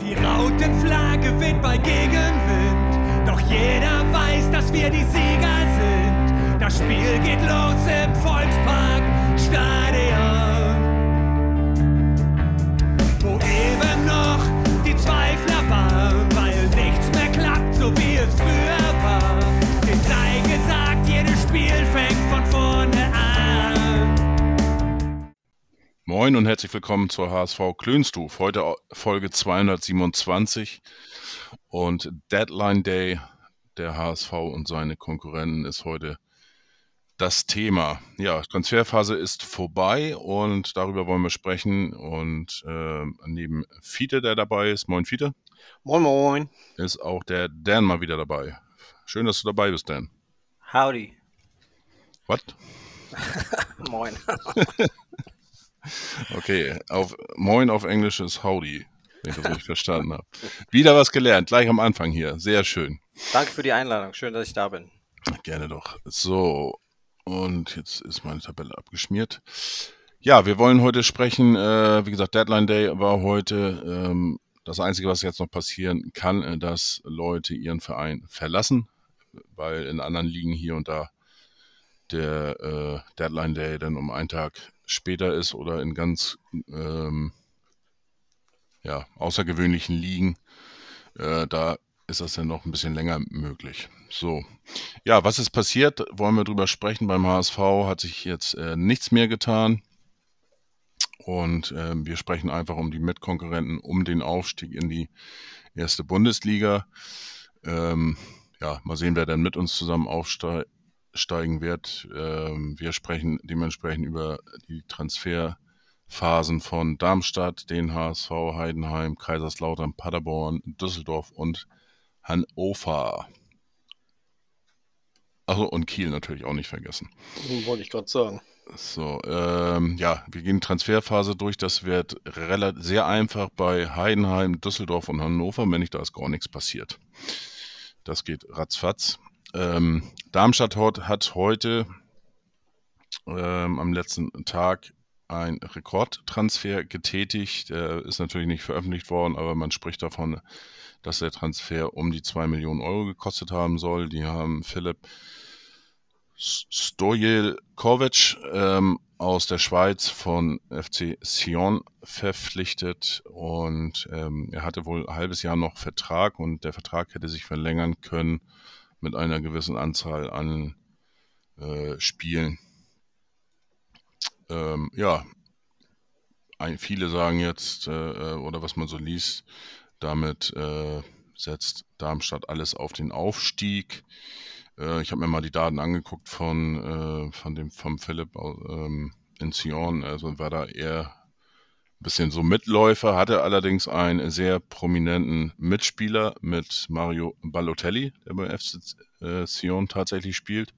Die Rautenflagge weht bei Gegenwind, doch jeder weiß, dass wir die Sieger sind. Das Spiel geht los im Volkspark Stadion, Moin und herzlich willkommen zur HSV Klönstuf. Heute Folge 227 und Deadline Day der HSV und seine Konkurrenten ist heute das Thema. Ja, Transferphase ist vorbei und darüber wollen wir sprechen. Und äh, neben Fiete, der dabei ist, moin Fiete, Moin Moin. ist auch der Dan mal wieder dabei. Schön, dass du dabei bist, Dan. Howdy. Was? Moin. Okay, auf Moin auf Englisch ist Howdy, wenn ich das richtig verstanden habe. Wieder was gelernt, gleich am Anfang hier. Sehr schön. Danke für die Einladung. Schön, dass ich da bin. Gerne doch. So, und jetzt ist meine Tabelle abgeschmiert. Ja, wir wollen heute sprechen. Äh, wie gesagt, Deadline Day war heute. Ähm, das Einzige, was jetzt noch passieren kann, äh, dass Leute ihren Verein verlassen, weil in anderen Ligen hier und da der äh, Deadline Day dann um einen Tag später ist oder in ganz ähm, ja, außergewöhnlichen Ligen. Äh, da ist das dann noch ein bisschen länger möglich. So, ja, was ist passiert? Wollen wir drüber sprechen. Beim HSV hat sich jetzt äh, nichts mehr getan. Und äh, wir sprechen einfach um die Mitkonkurrenten, um den Aufstieg in die erste Bundesliga. Ähm, ja, mal sehen, wer dann mit uns zusammen aufsteigen wird. Ähm, wir sprechen dementsprechend über die Transferphasen von Darmstadt, den HSV, Heidenheim, Kaiserslautern, Paderborn, Düsseldorf und Hannover. Achso, und Kiel natürlich auch nicht vergessen. Wollte ich gerade sagen. So, ähm, ja, wir gehen Transferphase durch. Das wird relativ sehr einfach bei Heidenheim, Düsseldorf und Hannover, wenn nicht da ist gar nichts passiert. Das geht ratzfatz. Ähm, Darmstadt hat, heute ähm, am letzten Tag ein Rekordtransfer getätigt. Der ist natürlich nicht veröffentlicht worden, aber man spricht davon, dass der Transfer um die 2 Millionen Euro gekostet haben soll. Die haben Philipp Stojelkovic ähm, aus der Schweiz von FC Sion verpflichtet und ähm, er hatte wohl ein halbes Jahr noch Vertrag und der Vertrag hätte sich verlängern können mit einer gewissen Anzahl an äh, Spielen. Ähm, ja, ein, viele sagen jetzt, äh, oder was man so liest, damit äh, setzt Darmstadt alles auf den Aufstieg. Äh, ich habe mir mal die Daten angeguckt von, äh, von dem vom Philipp ähm, in Sion. Also war da eher bisschen so Mitläufer, hatte allerdings einen sehr prominenten Mitspieler mit Mario Balotelli, der bei FC äh, Sion tatsächlich spielt.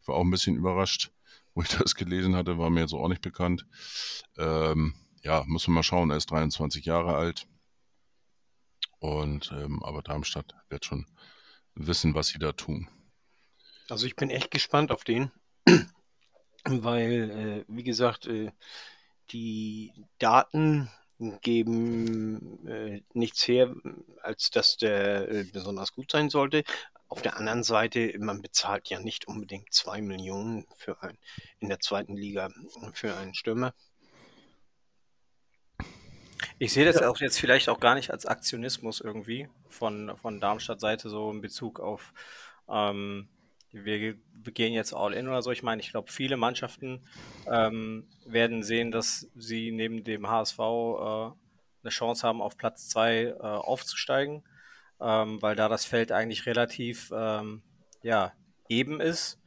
Ich war auch ein bisschen überrascht, wo ich das gelesen hatte, war mir jetzt auch nicht bekannt. Ähm, ja, muss man mal schauen, er ist 23 Jahre alt. Und ähm, aber Darmstadt wird schon wissen, was sie da tun. Also ich bin echt gespannt auf den, weil, äh, wie gesagt, äh, die Daten geben äh, nichts her, als dass der äh, besonders gut sein sollte. Auf der anderen Seite, man bezahlt ja nicht unbedingt zwei Millionen für ein, in der zweiten Liga für einen Stürmer. Ich sehe das auch jetzt vielleicht auch gar nicht als Aktionismus irgendwie von, von Darmstadt-Seite so in Bezug auf, ähm, wir, wir gehen jetzt all in oder so. Ich meine, ich glaube, viele Mannschaften ähm, werden sehen, dass sie neben dem HSV äh, eine Chance haben, auf Platz 2 äh, aufzusteigen, ähm, weil da das Feld eigentlich relativ ähm, ja, eben ist.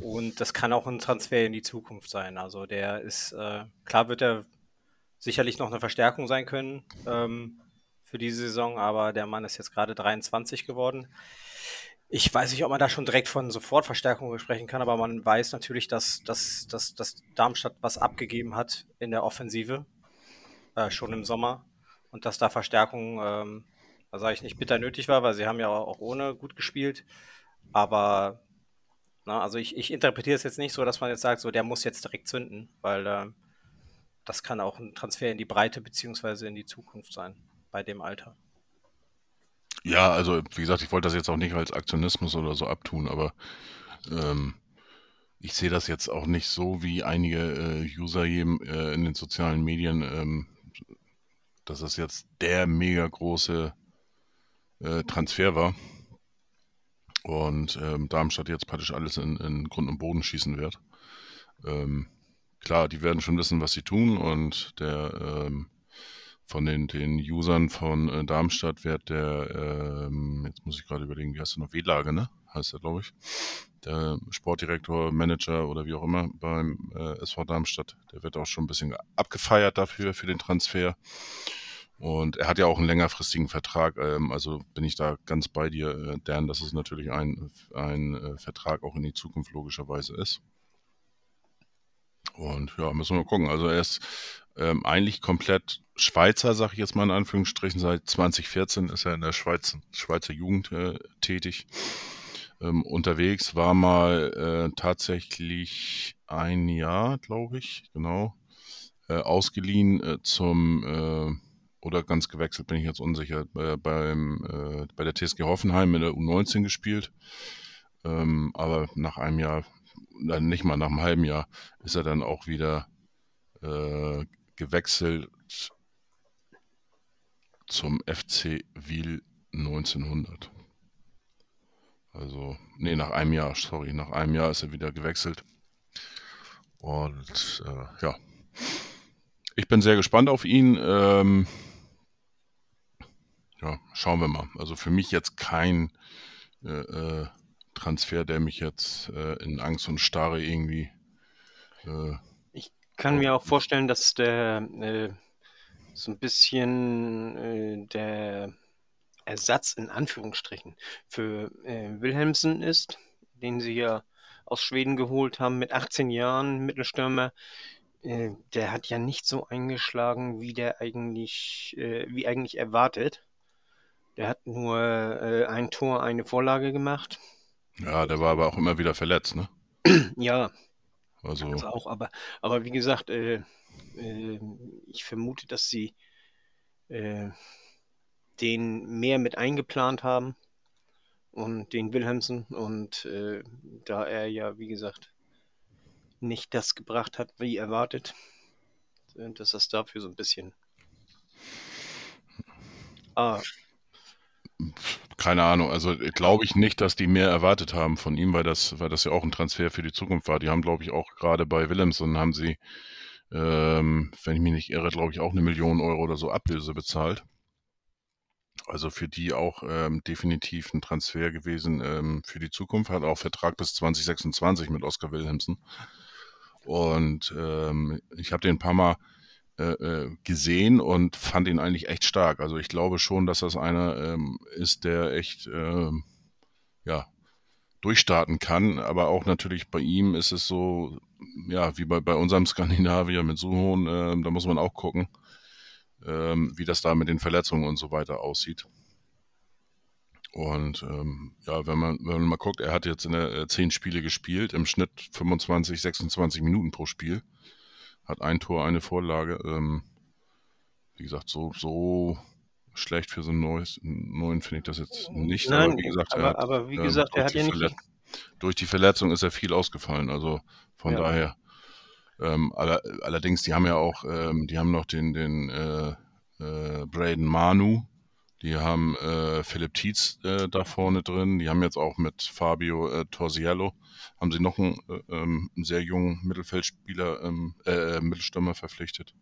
Und das kann auch ein Transfer in die Zukunft sein. Also der ist, äh, klar wird er sicherlich noch eine Verstärkung sein können ähm, für diese Saison, aber der Mann ist jetzt gerade 23 geworden. Ich weiß nicht, ob man da schon direkt von Sofortverstärkung sprechen kann, aber man weiß natürlich, dass, dass, dass, dass Darmstadt was abgegeben hat in der Offensive, äh, schon im Sommer, und dass da Verstärkung, ähm, sage ich nicht bitter nötig war, weil sie haben ja auch ohne gut gespielt. Aber na, also ich, ich interpretiere es jetzt nicht so, dass man jetzt sagt, so der muss jetzt direkt zünden, weil äh, das kann auch ein Transfer in die Breite beziehungsweise in die Zukunft sein bei dem Alter. Ja, also wie gesagt, ich wollte das jetzt auch nicht als Aktionismus oder so abtun, aber ähm, ich sehe das jetzt auch nicht so wie einige äh, User hier äh, in den sozialen Medien, ähm, dass das jetzt der mega große äh, Transfer war und ähm, Darmstadt jetzt praktisch alles in, in Grund und Boden schießen wird. Ähm, klar, die werden schon wissen, was sie tun und der ähm, von den, den Usern von äh, Darmstadt wird der, ähm, jetzt muss ich gerade überlegen, wie heißt der noch, W-Lage, ne? Heißt er, glaube ich. Der Sportdirektor, Manager oder wie auch immer beim äh, SV Darmstadt, der wird auch schon ein bisschen abgefeiert dafür, für den Transfer. Und er hat ja auch einen längerfristigen Vertrag, ähm, also bin ich da ganz bei dir, äh, Dan, dass es natürlich ein, ein äh, Vertrag auch in die Zukunft logischerweise ist. Und ja, müssen wir mal gucken. Also er ist ähm, eigentlich komplett Schweizer, sage ich jetzt mal in Anführungsstrichen. Seit 2014 ist er in der Schweiz, Schweizer Jugend äh, tätig. Ähm, unterwegs war mal äh, tatsächlich ein Jahr, glaube ich, genau, äh, ausgeliehen äh, zum äh, oder ganz gewechselt, bin ich jetzt unsicher, äh, beim, bei der TSG Hoffenheim in der U19 gespielt. Ähm, aber nach einem Jahr, nicht mal nach einem halben Jahr, ist er dann auch wieder äh, gewechselt zum FC Wiel 1900. Also, nee, nach einem Jahr, sorry, nach einem Jahr ist er wieder gewechselt. Und äh, ja, ich bin sehr gespannt auf ihn. Ähm, ja, schauen wir mal. Also für mich jetzt kein äh, äh Transfer, der mich jetzt äh, in Angst und Starre irgendwie äh, kann mir auch vorstellen, dass der äh, so ein bisschen äh, der Ersatz in Anführungsstrichen für äh, Wilhelmsen ist, den sie ja aus Schweden geholt haben mit 18 Jahren, Mittelstürmer. Äh, der hat ja nicht so eingeschlagen, wie der eigentlich, äh, wie eigentlich erwartet. Der hat nur äh, ein Tor, eine Vorlage gemacht. Ja, der war aber auch immer wieder verletzt, ne? ja, also, das auch, aber, aber wie gesagt, äh, äh, ich vermute, dass sie äh, den mehr mit eingeplant haben und den Wilhelmsen und äh, da er ja, wie gesagt, nicht das gebracht hat, wie erwartet, äh, dass das dafür so ein bisschen ah, keine Ahnung, also glaube ich nicht, dass die mehr erwartet haben von ihm, weil das, weil das ja auch ein Transfer für die Zukunft war. Die haben, glaube ich, auch gerade bei Willemson haben sie, ähm, wenn ich mich nicht irre, glaube ich, auch eine Million Euro oder so Ablöse bezahlt. Also für die auch ähm, definitiv ein Transfer gewesen ähm, für die Zukunft. Hat auch Vertrag bis 2026 mit Oscar Wilhelmsen. Und ähm, ich habe den ein paar Mal äh, äh, gesehen und fand ihn eigentlich echt stark. Also ich glaube schon, dass das einer ähm, ist, der echt äh, ja, durchstarten kann. Aber auch natürlich bei ihm ist es so, ja, wie bei, bei unserem Skandinavier mit Suhon, äh, da muss man auch gucken, ähm, wie das da mit den Verletzungen und so weiter aussieht. Und ähm, ja, wenn man, wenn man mal guckt, er hat jetzt in der äh, zehn Spiele gespielt, im Schnitt 25, 26 Minuten pro Spiel hat ein Tor, eine Vorlage. Ähm, wie gesagt, so, so schlecht für so einen neues, neuen finde ich das jetzt nicht. Nein, aber wie gesagt, aber, hat, aber wie ähm, gesagt, er hat ja nicht. Durch die Verletzung ist er viel ausgefallen. Also von ja. daher. Ähm, aller, allerdings, die haben ja auch, ähm, die haben noch den, den äh, äh, Braden Manu, die haben äh, Philipp Tietz äh, da vorne drin, die haben jetzt auch mit Fabio äh, Torsiello haben sie noch einen, äh, ähm, sehr jungen Mittelfeldspieler, ähm, äh, Mittelstürmer verpflichtet.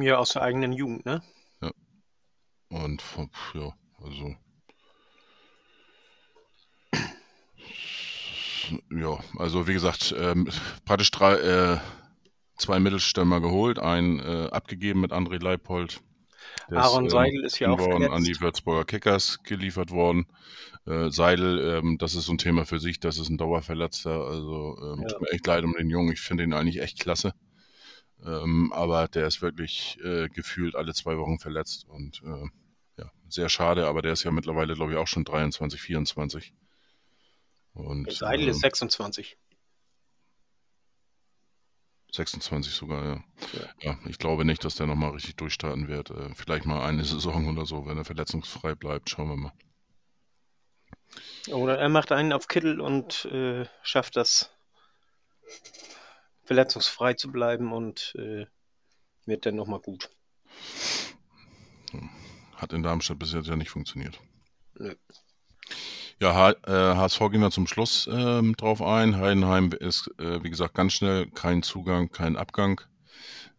Ja, aus der eigenen Jugend, ne? Ja. Und ja, also. Ja, also wie gesagt, ähm, praktisch drei, äh, zwei Mittelstürmer geholt, einen äh, abgegeben mit André Leipold. Aaron ist, Seidel ist ja auch worden, an die Würzburger Kickers geliefert worden. Äh, Seidel, ähm, das ist so ein Thema für sich, das ist ein Dauerverletzter. Also ähm, ja. tut mir echt leid um den Jungen. Ich finde ihn eigentlich echt klasse. Ähm, aber der ist wirklich äh, gefühlt alle zwei Wochen verletzt und äh, ja, sehr schade, aber der ist ja mittlerweile, glaube ich, auch schon 23, 24. Und, Seidel ist 26. Ähm, 26 sogar, ja. ja. ja. ich glaube nicht, dass der nochmal richtig durchstarten wird. Äh, vielleicht mal eine Saison oder so, wenn er verletzungsfrei bleibt. Schauen wir mal. Oder er macht einen auf Kittel und äh, schafft das, verletzungsfrei zu bleiben und äh, wird dann nochmal gut. Hat in Darmstadt bis jetzt ja nicht funktioniert. Nö. Ja, H äh, HSV gehen wir zum Schluss ähm, drauf ein. Heidenheim ist, äh, wie gesagt, ganz schnell kein Zugang, kein Abgang.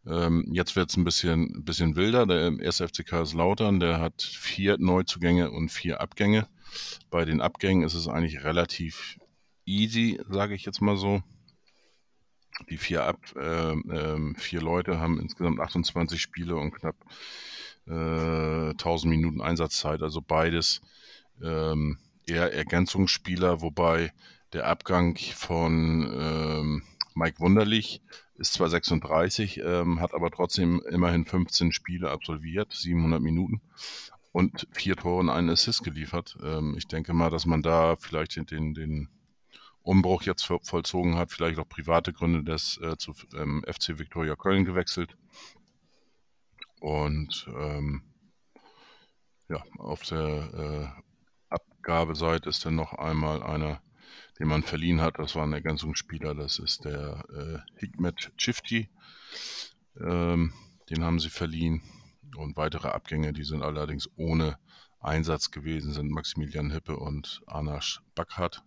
Ähm, jetzt wird es ein bisschen, bisschen wilder. Der erste FC Kaiserslautern, der hat vier Neuzugänge und vier Abgänge. Bei den Abgängen ist es eigentlich relativ easy, sage ich jetzt mal so. Die vier, Ab, äh, äh, vier Leute haben insgesamt 28 Spiele und knapp äh, 1000 Minuten Einsatzzeit. Also beides ähm, eher Ergänzungsspieler, wobei der Abgang von ähm, Mike Wunderlich ist zwar 36, ähm, hat aber trotzdem immerhin 15 Spiele absolviert, 700 Minuten und vier Tore und einen Assist geliefert. Ähm, ich denke mal, dass man da vielleicht den, den Umbruch jetzt vollzogen hat, vielleicht auch private Gründe, des äh, zu ähm, FC Viktoria Köln gewechselt. Und ähm, ja, auf der äh, Abgabeseite ist dann noch einmal einer, den man verliehen hat. Das war ein Ergänzungsspieler, das ist der äh, Hikmet Chifti. Ähm, den haben sie verliehen. Und weitere Abgänge, die sind allerdings ohne Einsatz gewesen, sind Maximilian Hippe und Anash Backhardt.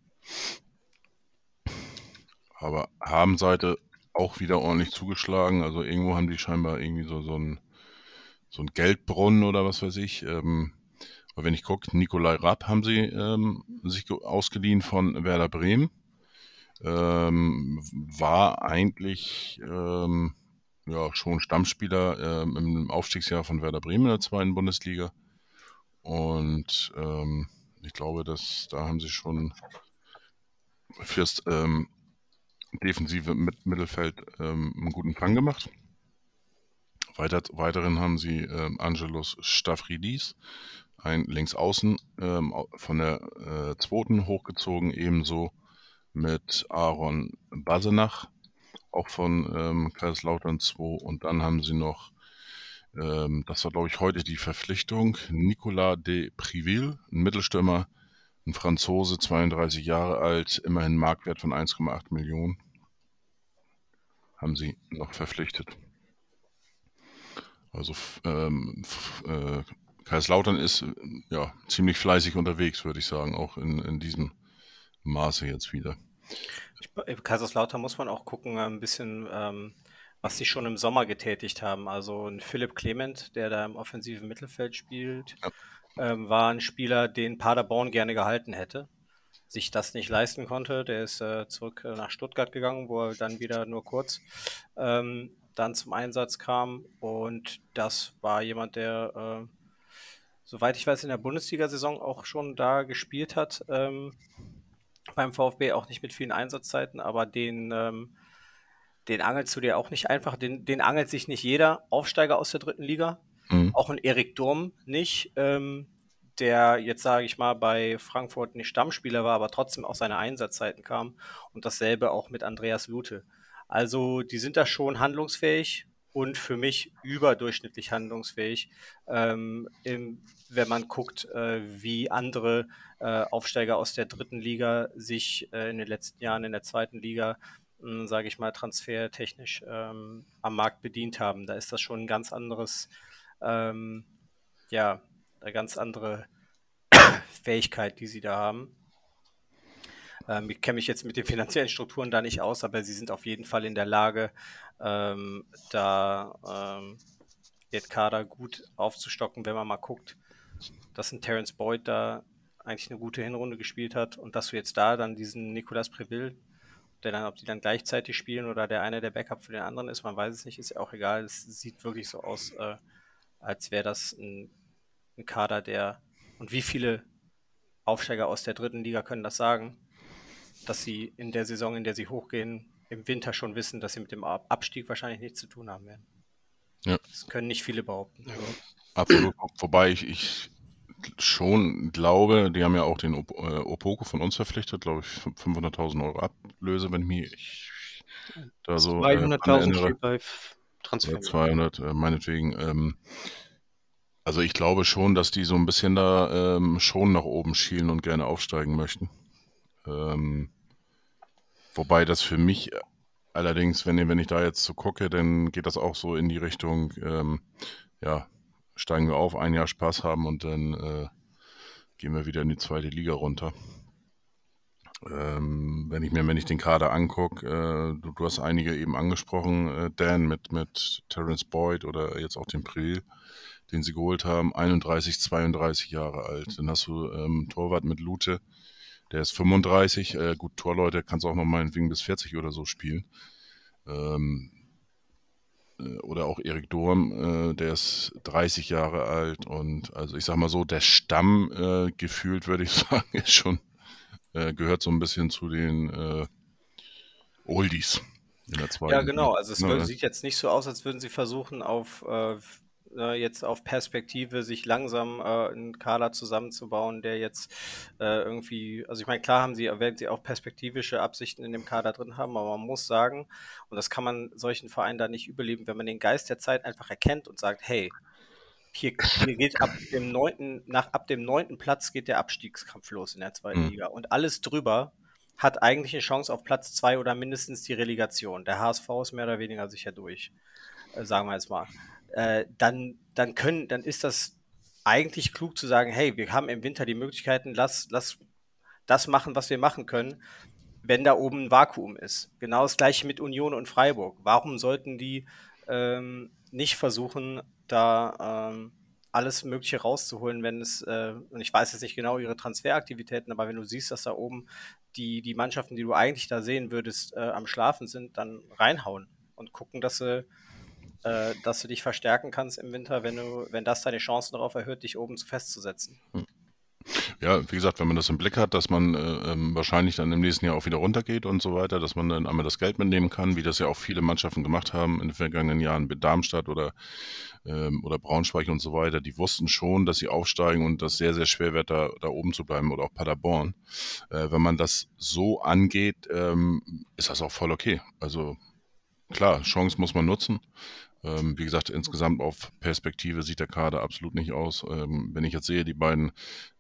Aber haben Seite auch wieder ordentlich zugeschlagen. Also irgendwo haben die scheinbar irgendwie so, so ein so ein Geldbrunnen oder was weiß ich. Ähm, aber wenn ich gucke, Nikolai Rapp haben sie ähm, sich ausgeliehen von Werder Bremen. Ähm, war eigentlich ähm, ja, schon Stammspieler ähm, im Aufstiegsjahr von Werder Bremen in der zweiten Bundesliga. Und ähm, ich glaube, dass da haben sie schon fürs ähm, defensive Mittelfeld einen guten Fang gemacht. Weiter, weiterhin haben sie Angelos Stavridis, ein Linksaußen ähm, von der äh, zweiten hochgezogen, ebenso mit Aaron Basenach, auch von ähm, Kaiserslautern 2. Und dann haben sie noch, ähm, das war glaube ich heute die Verpflichtung, Nicolas de Priville, ein Mittelstürmer, ein Franzose, 32 Jahre alt, immerhin Marktwert von 1,8 Millionen, haben sie noch verpflichtet. Also ähm, äh, Kaiserslautern ist ja ziemlich fleißig unterwegs, würde ich sagen, auch in, in diesem Maße jetzt wieder. Kaiserslautern muss man auch gucken, ein bisschen, ähm, was sie schon im Sommer getätigt haben. Also ein Philipp Clement, der da im offensiven Mittelfeld spielt, ja. ähm, war ein Spieler, den Paderborn gerne gehalten hätte sich das nicht leisten konnte. Der ist äh, zurück äh, nach Stuttgart gegangen, wo er dann wieder nur kurz ähm, dann zum Einsatz kam. Und das war jemand, der, äh, soweit ich weiß, in der Bundesliga-Saison auch schon da gespielt hat. Ähm, beim VfB auch nicht mit vielen Einsatzzeiten, aber den, ähm, den angelst du dir auch nicht einfach. Den, den angelt sich nicht jeder Aufsteiger aus der dritten Liga. Mhm. Auch ein Erik Durm nicht. Ähm, der jetzt sage ich mal bei Frankfurt nicht Stammspieler war, aber trotzdem auch seine Einsatzzeiten kam und dasselbe auch mit Andreas Lute. Also die sind da schon handlungsfähig und für mich überdurchschnittlich handlungsfähig, ähm, im, wenn man guckt, äh, wie andere äh, Aufsteiger aus der dritten Liga sich äh, in den letzten Jahren in der zweiten Liga, hm, sage ich mal, transfertechnisch ähm, am Markt bedient haben. Da ist das schon ein ganz anderes, ähm, ja, eine ganz andere Fähigkeit, die sie da haben. Ähm, ich kenne mich jetzt mit den finanziellen Strukturen da nicht aus, aber sie sind auf jeden Fall in der Lage, ähm, da ähm, Kader gut aufzustocken, wenn man mal guckt, dass ein Terence Boyd da eigentlich eine gute Hinrunde gespielt hat und dass du jetzt da dann diesen Nicolas Preville, der dann, ob die dann gleichzeitig spielen oder der eine der Backup für den anderen ist, man weiß es nicht, ist ja auch egal. Es sieht wirklich so aus, äh, als wäre das ein, ein Kader, der und wie viele Aufsteiger aus der dritten Liga können das sagen? Dass sie in der Saison, in der sie hochgehen, im Winter schon wissen, dass sie mit dem Abstieg wahrscheinlich nichts zu tun haben werden. Ja. Das können nicht viele behaupten. Ja. Absolut. Wobei ich, ich schon glaube, die haben ja auch den äh, Opoko von uns verpflichtet, glaube ich, 500.000 Euro Ablöse, wenn ich mich da so 200.000 äh, bei Transfer. 200, äh, meinetwegen. Ähm, Also ich glaube schon, dass die so ein bisschen da ähm, schon nach oben schielen und gerne aufsteigen möchten. Ähm, wobei das für mich allerdings, wenn, wenn ich da jetzt so gucke, dann geht das auch so in die Richtung, ähm, ja, steigen wir auf, ein Jahr Spaß haben und dann äh, gehen wir wieder in die zweite Liga runter. Ähm, wenn ich mir, wenn ich den Kader angucke, äh, du, du, hast einige eben angesprochen, äh, Dan mit, mit Terence Boyd oder jetzt auch den Prill den sie geholt haben, 31, 32 Jahre alt. Dann hast du ähm, Torwart mit Lute, der ist 35. Äh, gut, Torleute kannst du auch noch meinetwegen bis 40 oder so spielen. Ähm, äh, oder auch Erik Durm, äh, der ist 30 Jahre alt und also ich sag mal so, der Stamm äh, gefühlt, würde ich sagen, ist schon, äh, gehört so ein bisschen zu den äh, Oldies. In der zweiten. Ja, genau. Also es ja, ne? sieht jetzt nicht so aus, als würden sie versuchen, auf äh, äh, jetzt auf Perspektive sich langsam äh, einen Kader zusammenzubauen, der jetzt äh, irgendwie, also ich meine, klar haben sie, werden sie auch perspektivische Absichten in dem Kader drin haben, aber man muss sagen, und das kann man solchen Vereinen da nicht überleben, wenn man den Geist der Zeit einfach erkennt und sagt, hey, hier, hier geht ab dem neunten, nach ab dem neunten Platz geht der Abstiegskampf los in der zweiten mhm. Liga. Und alles drüber hat eigentlich eine Chance auf Platz zwei oder mindestens die Relegation. Der HSV ist mehr oder weniger sicher durch. Äh, sagen wir jetzt mal äh, dann, dann können, dann ist das eigentlich klug zu sagen, hey, wir haben im Winter die Möglichkeiten, lass, lass das machen, was wir machen können, wenn da oben ein Vakuum ist. Genau das gleiche mit Union und Freiburg. Warum sollten die ähm, nicht versuchen, da ähm, alles Mögliche rauszuholen, wenn es, äh, und ich weiß jetzt nicht genau ihre Transferaktivitäten, aber wenn du siehst, dass da oben die, die Mannschaften, die du eigentlich da sehen würdest, äh, am Schlafen sind, dann reinhauen und gucken, dass sie äh, dass du dich verstärken kannst im Winter, wenn du, wenn das deine Chancen darauf erhöht, dich oben festzusetzen. Hm. Ja, wie gesagt, wenn man das im Blick hat, dass man äh, ähm, wahrscheinlich dann im nächsten Jahr auch wieder runtergeht und so weiter, dass man dann einmal das Geld mitnehmen kann, wie das ja auch viele Mannschaften gemacht haben in den vergangenen Jahren mit Darmstadt oder, ähm, oder Braunschweig und so weiter, die wussten schon, dass sie aufsteigen und das sehr, sehr schwer wird, da, da oben zu bleiben oder auch Paderborn. Äh, wenn man das so angeht, ähm, ist das auch voll okay. Also klar, Chance muss man nutzen. Ähm, wie gesagt, insgesamt auf Perspektive sieht der Kader absolut nicht aus. Ähm, wenn ich jetzt sehe, die beiden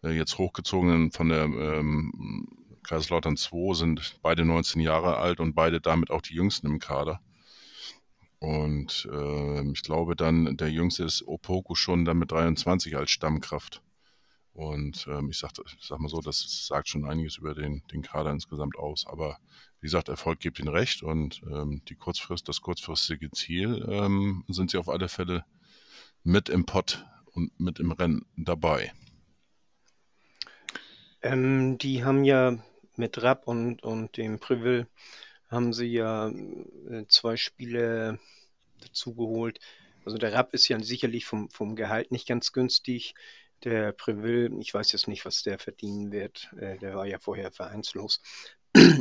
äh, jetzt hochgezogenen von der ähm, Kaiserslautern 2 sind beide 19 Jahre alt und beide damit auch die jüngsten im Kader. Und äh, ich glaube dann, der jüngste ist Opoku schon dann mit 23 als Stammkraft. Und ähm, ich, sag, ich sag mal so, das sagt schon einiges über den, den Kader insgesamt aus. Aber wie gesagt, Erfolg gibt ihnen recht und ähm, die Kurzfrist, das kurzfristige Ziel ähm, sind sie auf alle Fälle mit im Pott und mit im Rennen dabei. Ähm, die haben ja mit Rapp und, und dem Privil haben sie ja äh, zwei Spiele dazugeholt. Also der Rapp ist ja sicherlich vom, vom Gehalt nicht ganz günstig. Der Preville, ich weiß jetzt nicht, was der verdienen wird. Äh, der war ja vorher vereinslos.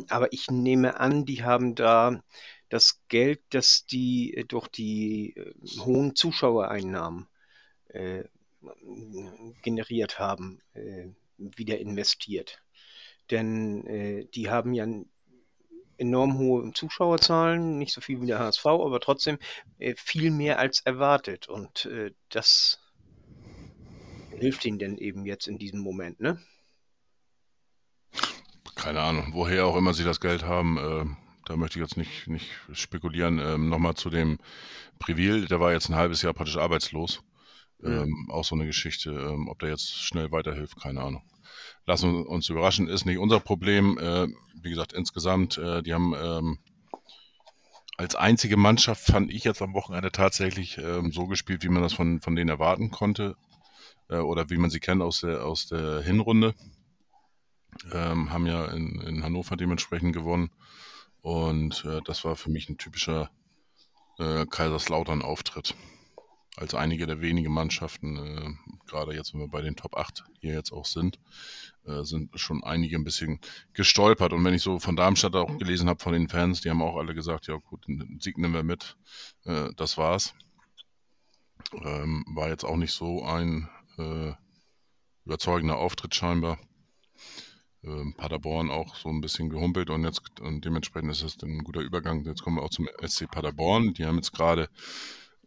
Aber ich nehme an, die haben da das Geld, das die äh, durch die äh, hohen Zuschauereinnahmen äh, generiert haben, äh, wieder investiert. Denn äh, die haben ja enorm hohe Zuschauerzahlen, nicht so viel wie der HSV, aber trotzdem äh, viel mehr als erwartet. Und das hilft ihnen denn eben jetzt in diesem Moment, ne? Keine Ahnung, woher auch immer sie das Geld haben, äh, da möchte ich jetzt nicht, nicht spekulieren. Ähm, Nochmal zu dem Privil, der war jetzt ein halbes Jahr praktisch arbeitslos. Ähm, mhm. Auch so eine Geschichte, ähm, ob der jetzt schnell weiterhilft, keine Ahnung. Lassen wir uns überraschen, ist nicht unser Problem. Äh, wie gesagt, insgesamt, äh, die haben ähm, als einzige Mannschaft, fand ich jetzt am Wochenende tatsächlich ähm, so gespielt, wie man das von, von denen erwarten konnte. Äh, oder wie man sie kennt aus der, aus der Hinrunde ähm, haben ja in, in Hannover dementsprechend gewonnen. Und äh, das war für mich ein typischer äh, Kaiserslautern-Auftritt. Als einige der wenigen Mannschaften, äh, gerade jetzt, wenn wir bei den Top 8 hier jetzt auch sind, äh, sind schon einige ein bisschen gestolpert. Und wenn ich so von Darmstadt auch gelesen habe von den Fans, die haben auch alle gesagt, ja gut, den Sieg nehmen wir mit. Äh, das war's. Ähm, war jetzt auch nicht so ein äh, überzeugender Auftritt scheinbar ähm, Paderborn auch so ein bisschen gehumpelt und jetzt und dementsprechend ist es ein guter Übergang. Jetzt kommen wir auch zum SC Paderborn. Die haben jetzt gerade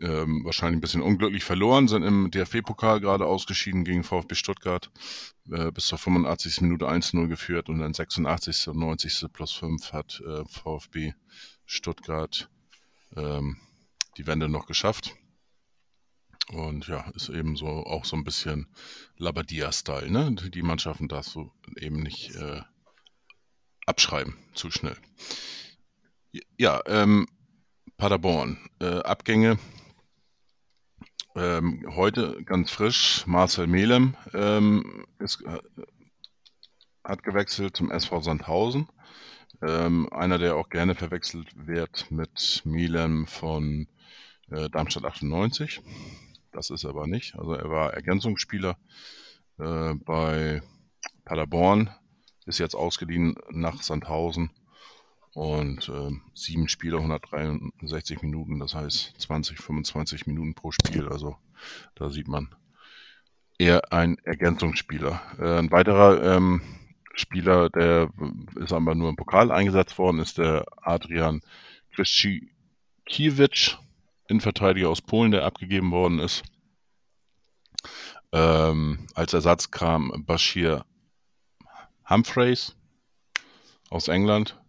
ähm, wahrscheinlich ein bisschen unglücklich verloren, sind im DFB-Pokal gerade ausgeschieden gegen VfB Stuttgart, äh, bis zur 85. Minute 1-0 geführt und dann 86. und 90. plus 5 hat äh, VfB Stuttgart ähm, die Wende noch geschafft. Und ja, ist eben so auch so ein bisschen Labadia-Style, ne? Die Mannschaften darfst du eben nicht äh, abschreiben, zu schnell. Ja, ähm, Paderborn, äh, Abgänge. Ähm, heute ganz frisch, Marcel Melem ähm, ist, äh, hat gewechselt zum SV Sandhausen. Ähm, einer, der auch gerne verwechselt wird mit Melem von äh, Darmstadt 98. Das ist er aber nicht. Also er war Ergänzungsspieler äh, bei Paderborn, ist jetzt ausgeliehen nach Sandhausen und äh, sieben Spiele, 163 Minuten, das heißt 20, 25 Minuten pro Spiel. Also da sieht man eher ein Ergänzungsspieler. Äh, ein weiterer ähm, Spieler, der ist aber nur im Pokal eingesetzt worden, ist der Adrian Krzykiewicz, Innenverteidiger aus Polen, der abgegeben worden ist. Ähm, als Ersatz kam Bashir Humphreys aus England.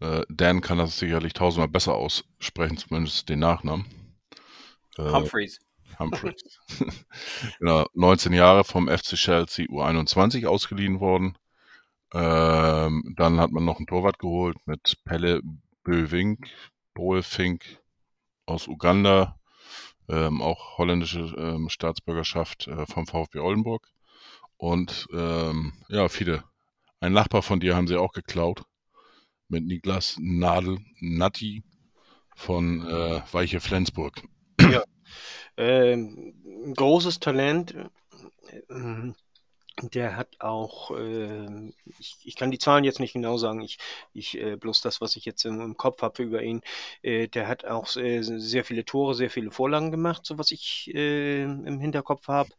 Äh, Dan kann das sicherlich tausendmal besser aussprechen, zumindest den Nachnamen. Äh, Humphreys. Humphreys. genau, 19 Jahre vom FC Chelsea U21 ausgeliehen worden. Ähm, dann hat man noch einen Torwart geholt mit Pelle Böwink, Bolfink aus Uganda, ähm, auch holländische ähm, Staatsbürgerschaft äh, vom VfB Oldenburg. Und ähm, ja, viele. Ein Nachbar von dir haben sie auch geklaut mit Niklas Nadel Natti von äh, Weiche Flensburg. Ja, ähm, großes Talent. Der hat auch, äh, ich, ich, kann die Zahlen jetzt nicht genau sagen, ich, ich äh, bloß das, was ich jetzt im, im Kopf habe über ihn, äh, der hat auch äh, sehr viele Tore, sehr viele Vorlagen gemacht, so was ich äh, im Hinterkopf habe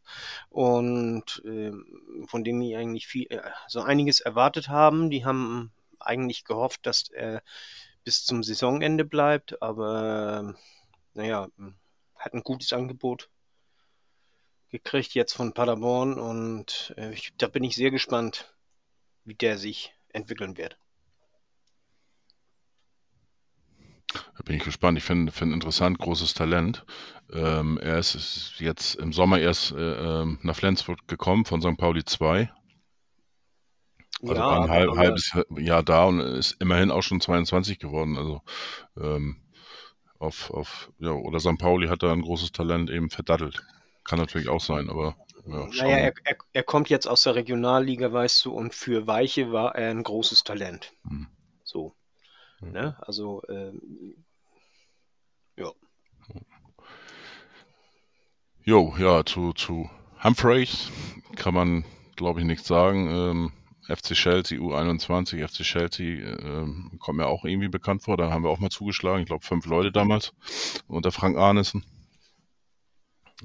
und ähm, von dem die eigentlich viel, äh, so einiges erwartet haben. Die haben eigentlich gehofft, dass er bis zum Saisonende bleibt, aber naja, hat ein gutes Angebot gekriegt jetzt von Paderborn und äh, ich, da bin ich sehr gespannt, wie der sich entwickeln wird. Da bin ich gespannt. Ich finde find interessant, großes Talent. Ähm, er ist jetzt im Sommer erst äh, ähm, nach Flensburg gekommen von St. Pauli 2. Also ja, war ein halb, halbes Jahr da und ist immerhin auch schon 22 geworden. Also ähm, auf, auf, ja, oder St. Pauli hat da ein großes Talent eben verdattelt. Kann natürlich auch sein, aber. Ja, naja, er, er, er, kommt jetzt aus der Regionalliga, weißt du, und für Weiche war er ein großes Talent. Hm. So. Hm. Ne? Also, ähm, ja. Jo, ja, zu, zu Humphreys kann man, glaube ich, nichts sagen. Ähm, FC Chelsea U21, FC Chelsea äh, kommt mir auch irgendwie bekannt vor. Da haben wir auch mal zugeschlagen. Ich glaube, fünf Leute damals unter Frank Arnissen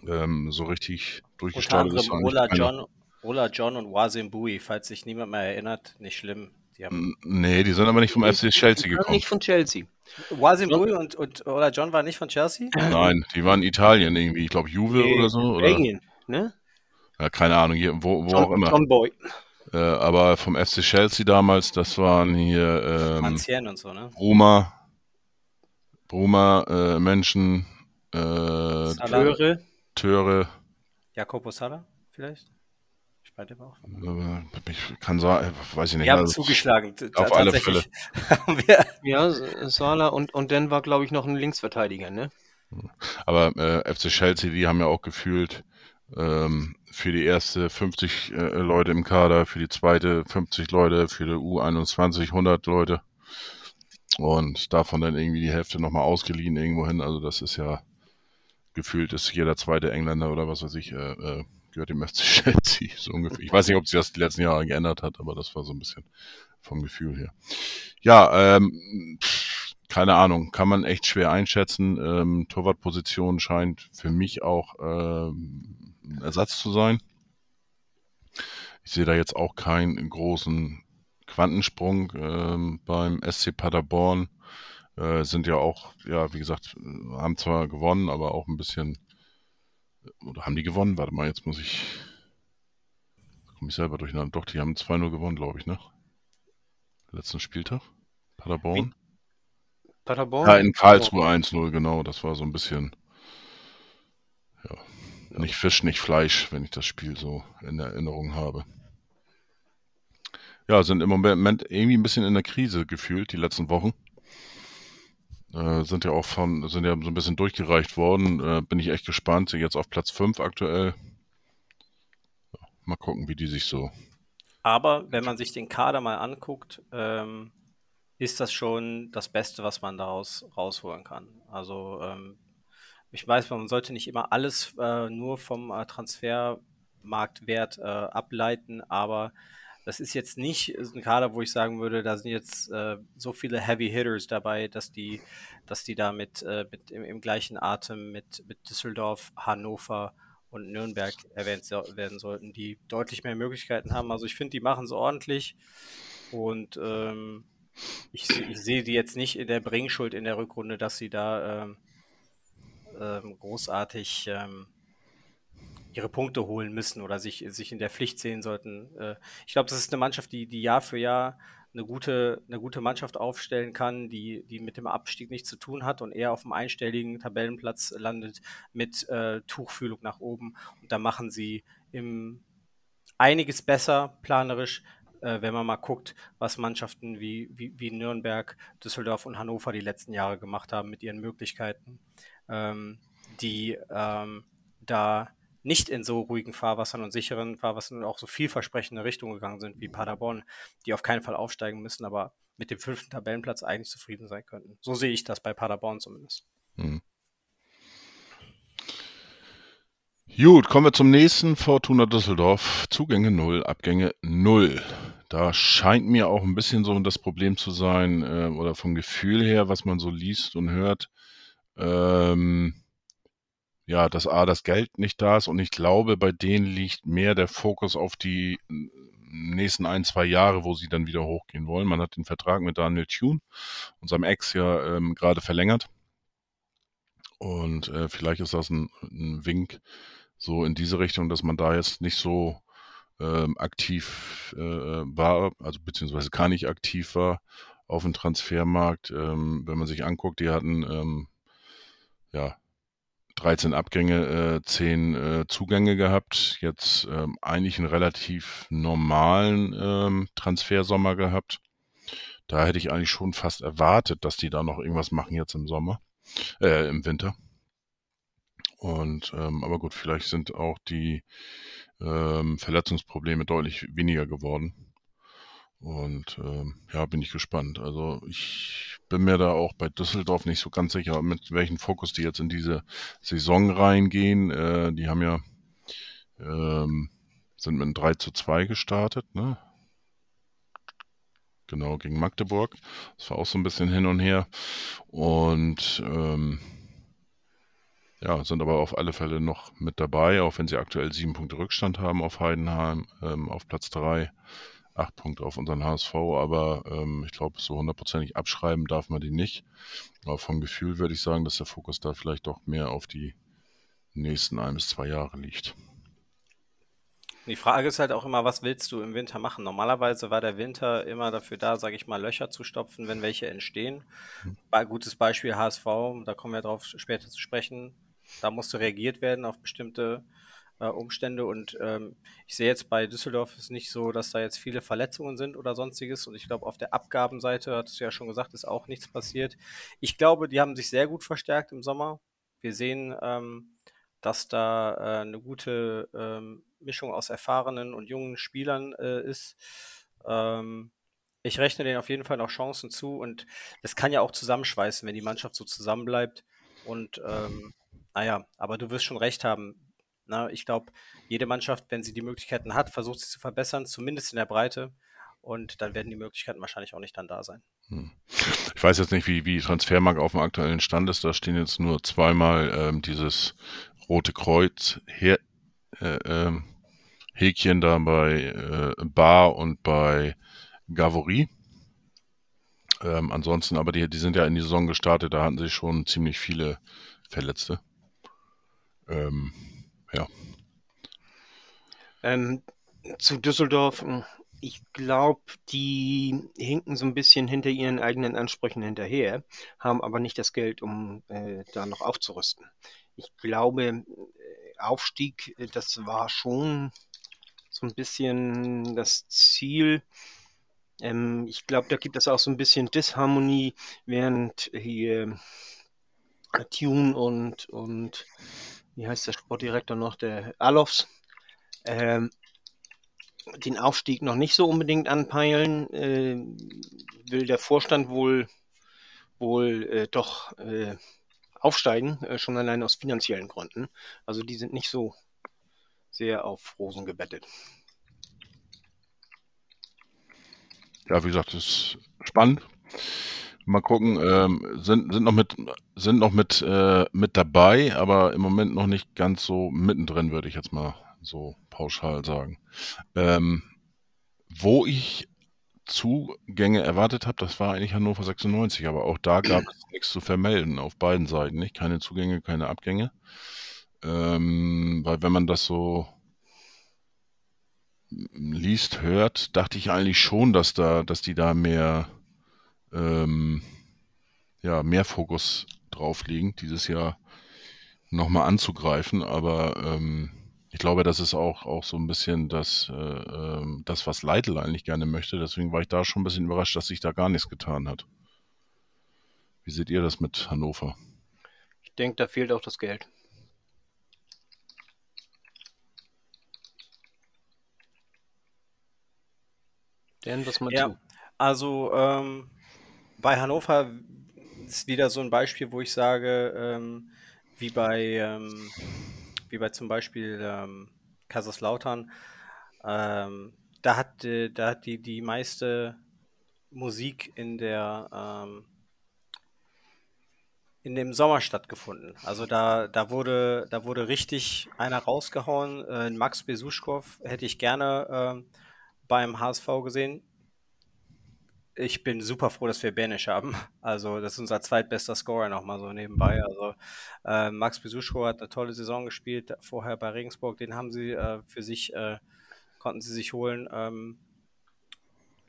ähm, so richtig durchgestartet ist. Ola John, Ola John und Wasim Bui, falls sich niemand mehr erinnert, nicht schlimm. Die haben nee, die sind aber nicht vom FC Chelsea gekommen. Nicht von Chelsea. Wasim Bui und, und Ola John waren nicht von Chelsea? Nein, die waren in Italien irgendwie. Ich glaube Juve nee, oder so. Oder? Belgien, ne? Ja, keine Ahnung, hier, wo, wo John, auch immer. John Boy. Äh, aber vom FC Chelsea damals, das waren hier ähm, und so, ne? Roma, Roma, äh, Menschen, äh, Töre. Töre. Jakobo Sala vielleicht? Spreite auch. Ich kann sagen, weiß ich nicht. Wir haben also, zugeschlagen. Auf alle Fälle. ja, Sala und, und dann war, glaube ich, noch ein Linksverteidiger, ne? Aber äh, FC Chelsea, die haben ja auch gefühlt ähm, für die erste 50 äh, Leute im Kader, für die zweite 50 Leute, für die U21 100 Leute. Und davon dann irgendwie die Hälfte nochmal ausgeliehen irgendwo hin. Also das ist ja gefühlt ist jeder zweite Engländer oder was weiß ich, äh, äh, gehört dem FC Chelsea, so ungefähr. Ich weiß nicht, ob sich das die letzten Jahre geändert hat, aber das war so ein bisschen vom Gefühl her. Ja, ähm, keine Ahnung, kann man echt schwer einschätzen. Ähm, Torwartposition scheint für mich auch ähm, ein Ersatz zu sein. Ich sehe da jetzt auch keinen großen Quantensprung ähm, beim SC Paderborn. Äh, sind ja auch, ja, wie gesagt, haben zwar gewonnen, aber auch ein bisschen. Oder haben die gewonnen? Warte mal, jetzt muss ich. Komme ich selber durcheinander. Doch, die haben 2-0 gewonnen, glaube ich, ne? Letzten Spieltag. Paderborn. Paderborn? Ja, in Karlsruhe 1-0, genau. Das war so ein bisschen. Ja, nicht Fisch, nicht Fleisch, wenn ich das Spiel so in Erinnerung habe. Ja, sind im Moment irgendwie ein bisschen in der Krise gefühlt, die letzten Wochen. Äh, sind ja auch von, sind ja so ein bisschen durchgereicht worden. Äh, bin ich echt gespannt. Sind jetzt auf Platz 5 aktuell. Mal gucken, wie die sich so. Aber wenn man sich den Kader mal anguckt, ähm, ist das schon das Beste, was man daraus rausholen kann. Also ähm, ich weiß, man sollte nicht immer alles äh, nur vom äh, Transfermarktwert äh, ableiten, aber das ist jetzt nicht ein Kader, wo ich sagen würde, da sind jetzt äh, so viele Heavy Hitters dabei, dass die, dass die da mit, äh, mit im, im, gleichen Atem mit, mit Düsseldorf, Hannover und Nürnberg erwähnt werden sollten, die deutlich mehr Möglichkeiten haben. Also ich finde, die machen es ordentlich und ähm, ich, ich sehe die jetzt nicht in der Bringschuld in der Rückrunde, dass sie da ähm, ähm, großartig ähm, ihre Punkte holen müssen oder sich, sich in der Pflicht sehen sollten. Äh, ich glaube, das ist eine Mannschaft, die, die Jahr für Jahr eine gute, eine gute Mannschaft aufstellen kann, die, die mit dem Abstieg nichts zu tun hat und eher auf einem einstelligen Tabellenplatz landet mit äh, Tuchfühlung nach oben. Und da machen sie im einiges besser planerisch, äh, wenn man mal guckt, was Mannschaften wie, wie, wie Nürnberg, Düsseldorf und Hannover die letzten Jahre gemacht haben mit ihren Möglichkeiten, ähm, die ähm, da nicht in so ruhigen Fahrwassern und sicheren Fahrwassern und auch so vielversprechende Richtungen gegangen sind wie Paderborn, die auf keinen Fall aufsteigen müssen, aber mit dem fünften Tabellenplatz eigentlich zufrieden sein könnten. So sehe ich das bei Paderborn zumindest. Hm. Gut, kommen wir zum nächsten. Fortuna Düsseldorf. Zugänge 0, Abgänge 0. Da scheint mir auch ein bisschen so das Problem zu sein, äh, oder vom Gefühl her, was man so liest und hört, ähm, ja, dass A, das Geld nicht da ist und ich glaube, bei denen liegt mehr der Fokus auf die nächsten ein, zwei Jahre, wo sie dann wieder hochgehen wollen. Man hat den Vertrag mit Daniel Thune, unserem Ex, ja ähm, gerade verlängert. Und äh, vielleicht ist das ein, ein Wink so in diese Richtung, dass man da jetzt nicht so ähm, aktiv äh, war, also beziehungsweise gar nicht aktiv war auf dem Transfermarkt. Ähm, wenn man sich anguckt, die hatten ähm, ja 13 Abgänge, äh, 10 äh, Zugänge gehabt. Jetzt ähm, eigentlich einen relativ normalen ähm, Transfersommer gehabt. Da hätte ich eigentlich schon fast erwartet, dass die da noch irgendwas machen jetzt im Sommer, äh, im Winter. Und ähm, aber gut, vielleicht sind auch die ähm, Verletzungsprobleme deutlich weniger geworden. Und ähm, ja, bin ich gespannt. Also ich bin mir da auch bei Düsseldorf nicht so ganz sicher, mit welchem Fokus die jetzt in diese Saison reingehen. Äh, die haben ja ähm, sind mit einem 3 zu 2 gestartet, ne? Genau, gegen Magdeburg. Das war auch so ein bisschen hin und her. Und ähm, ja, sind aber auf alle Fälle noch mit dabei, auch wenn sie aktuell sieben Punkte Rückstand haben auf Heidenheim, ähm, auf Platz drei, acht Punkte auf unseren HSV, aber ähm, ich glaube, so hundertprozentig abschreiben darf man die nicht. Aber vom Gefühl würde ich sagen, dass der Fokus da vielleicht doch mehr auf die nächsten ein bis zwei Jahre liegt. Die Frage ist halt auch immer, was willst du im Winter machen? Normalerweise war der Winter immer dafür da, sage ich mal, Löcher zu stopfen, wenn welche entstehen. Hm. Gutes Beispiel HSV, da kommen wir darauf später zu sprechen. Da musste reagiert werden auf bestimmte äh, Umstände. Und ähm, ich sehe jetzt bei Düsseldorf ist nicht so, dass da jetzt viele Verletzungen sind oder sonstiges. Und ich glaube, auf der Abgabenseite, hattest du ja schon gesagt, ist auch nichts passiert. Ich glaube, die haben sich sehr gut verstärkt im Sommer. Wir sehen, ähm, dass da äh, eine gute ähm, Mischung aus erfahrenen und jungen Spielern äh, ist. Ähm, ich rechne denen auf jeden Fall noch Chancen zu und das kann ja auch zusammenschweißen, wenn die Mannschaft so zusammenbleibt. Und ähm, naja, aber du wirst schon recht haben. Na, ich glaube, jede Mannschaft, wenn sie die Möglichkeiten hat, versucht sie zu verbessern, zumindest in der Breite. Und dann werden die Möglichkeiten wahrscheinlich auch nicht dann da sein. Hm. Ich weiß jetzt nicht, wie, wie Transfermarkt auf dem aktuellen Stand ist. Da stehen jetzt nur zweimal ähm, dieses Rote Kreuz her, äh, ähm, Häkchen da bei äh, Bar und bei Gavory. Ähm, ansonsten, aber die, die sind ja in die Saison gestartet, da hatten sie schon ziemlich viele Verletzte. Ähm, ja. Ähm, zu Düsseldorf, hm, ich glaube, die hinken so ein bisschen hinter ihren eigenen Ansprüchen hinterher, haben aber nicht das Geld, um äh, da noch aufzurüsten. Ich glaube, äh, Aufstieg, äh, das war schon so ein bisschen das Ziel. Ähm, ich glaube, da gibt es auch so ein bisschen Disharmonie, während hier Tune und, und wie heißt der Sportdirektor noch, der Alofs, ähm, den Aufstieg noch nicht so unbedingt anpeilen, äh, will der Vorstand wohl, wohl äh, doch äh, aufsteigen, äh, schon allein aus finanziellen Gründen. Also die sind nicht so sehr auf Rosen gebettet. Ja, wie gesagt, das ist spannend. Mal gucken, ähm, sind, sind noch mit, sind noch mit, äh, mit dabei, aber im Moment noch nicht ganz so mittendrin, würde ich jetzt mal so pauschal sagen. Ähm, wo ich Zugänge erwartet habe, das war eigentlich Hannover 96, aber auch da gab es nichts zu vermelden auf beiden Seiten, nicht? Keine Zugänge, keine Abgänge. Ähm, weil wenn man das so liest, hört, dachte ich eigentlich schon, dass da, dass die da mehr, ähm, ja, mehr Fokus drauf liegen, dieses Jahr nochmal anzugreifen, aber ähm, ich glaube, das ist auch, auch so ein bisschen das, äh, ähm, das, was Leitl eigentlich gerne möchte. Deswegen war ich da schon ein bisschen überrascht, dass sich da gar nichts getan hat. Wie seht ihr das mit Hannover? Ich denke, da fehlt auch das Geld. Dan, was meinst ja, du? Also ähm, bei Hannover ist wieder so ein Beispiel, wo ich sage, ähm, wie bei ähm, wie bei zum Beispiel ähm, Kaiserslautern, ähm, da hat, äh, da hat die, die meiste Musik in der ähm, in dem Sommer stattgefunden. Also da, da wurde, da wurde richtig einer rausgehauen. Äh, Max Besuschkow hätte ich gerne äh, beim HSV gesehen ich bin super froh, dass wir Banish haben. Also, das ist unser zweitbester Scorer nochmal so nebenbei. Also, äh, Max Besuschko hat eine tolle Saison gespielt, vorher bei Regensburg. Den haben sie äh, für sich, äh, konnten sie sich holen. Ähm,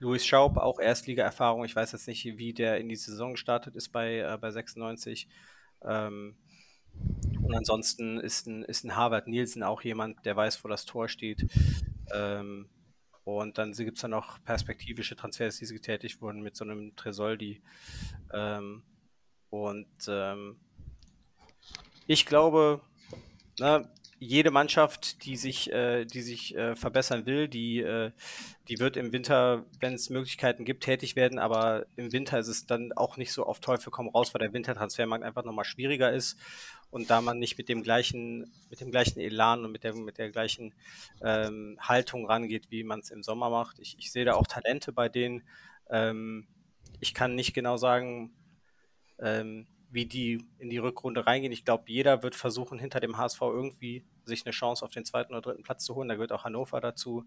Louis Schaub, auch Erstliga-Erfahrung. Ich weiß jetzt nicht, wie der in die Saison gestartet ist bei, äh, bei 96. Ähm, und ansonsten ist ein, ist ein Harvard Nielsen auch jemand, der weiß, wo das Tor steht. Ähm, und dann gibt es dann noch perspektivische Transfers, die getätigt wurden mit so einem Tresoldi. Ähm, und ähm, ich glaube, na, jede Mannschaft, die sich, äh, die sich äh, verbessern will, die, äh, die wird im Winter, wenn es Möglichkeiten gibt, tätig werden. Aber im Winter ist es dann auch nicht so auf Teufel komm raus, weil der Wintertransfermarkt einfach nochmal schwieriger ist und da man nicht mit dem gleichen, mit dem gleichen Elan und mit der, mit der gleichen ähm, Haltung rangeht, wie man es im Sommer macht. Ich, ich sehe da auch Talente bei denen. Ähm, ich kann nicht genau sagen, ähm, wie die in die Rückrunde reingehen. Ich glaube, jeder wird versuchen, hinter dem HSV irgendwie sich eine Chance auf den zweiten oder dritten Platz zu holen. Da gehört auch Hannover dazu.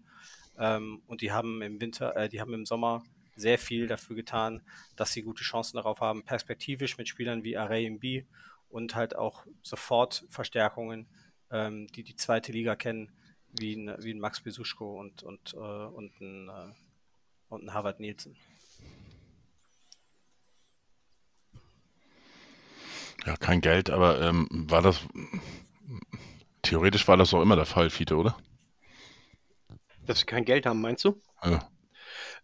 Ähm, und die haben im Winter, äh, die haben im Sommer sehr viel dafür getan, dass sie gute Chancen darauf haben, perspektivisch mit Spielern wie Array B und halt auch sofort Verstärkungen, ähm, die die zweite Liga kennen, wie ein, wie ein Max Besuschko und, und, äh, und, ein, äh, und ein Harvard Nielsen. Ja, kein Geld, aber ähm, war das theoretisch war das auch immer der Fall, Fiete, oder? Dass sie kein Geld haben, meinst du? Ja.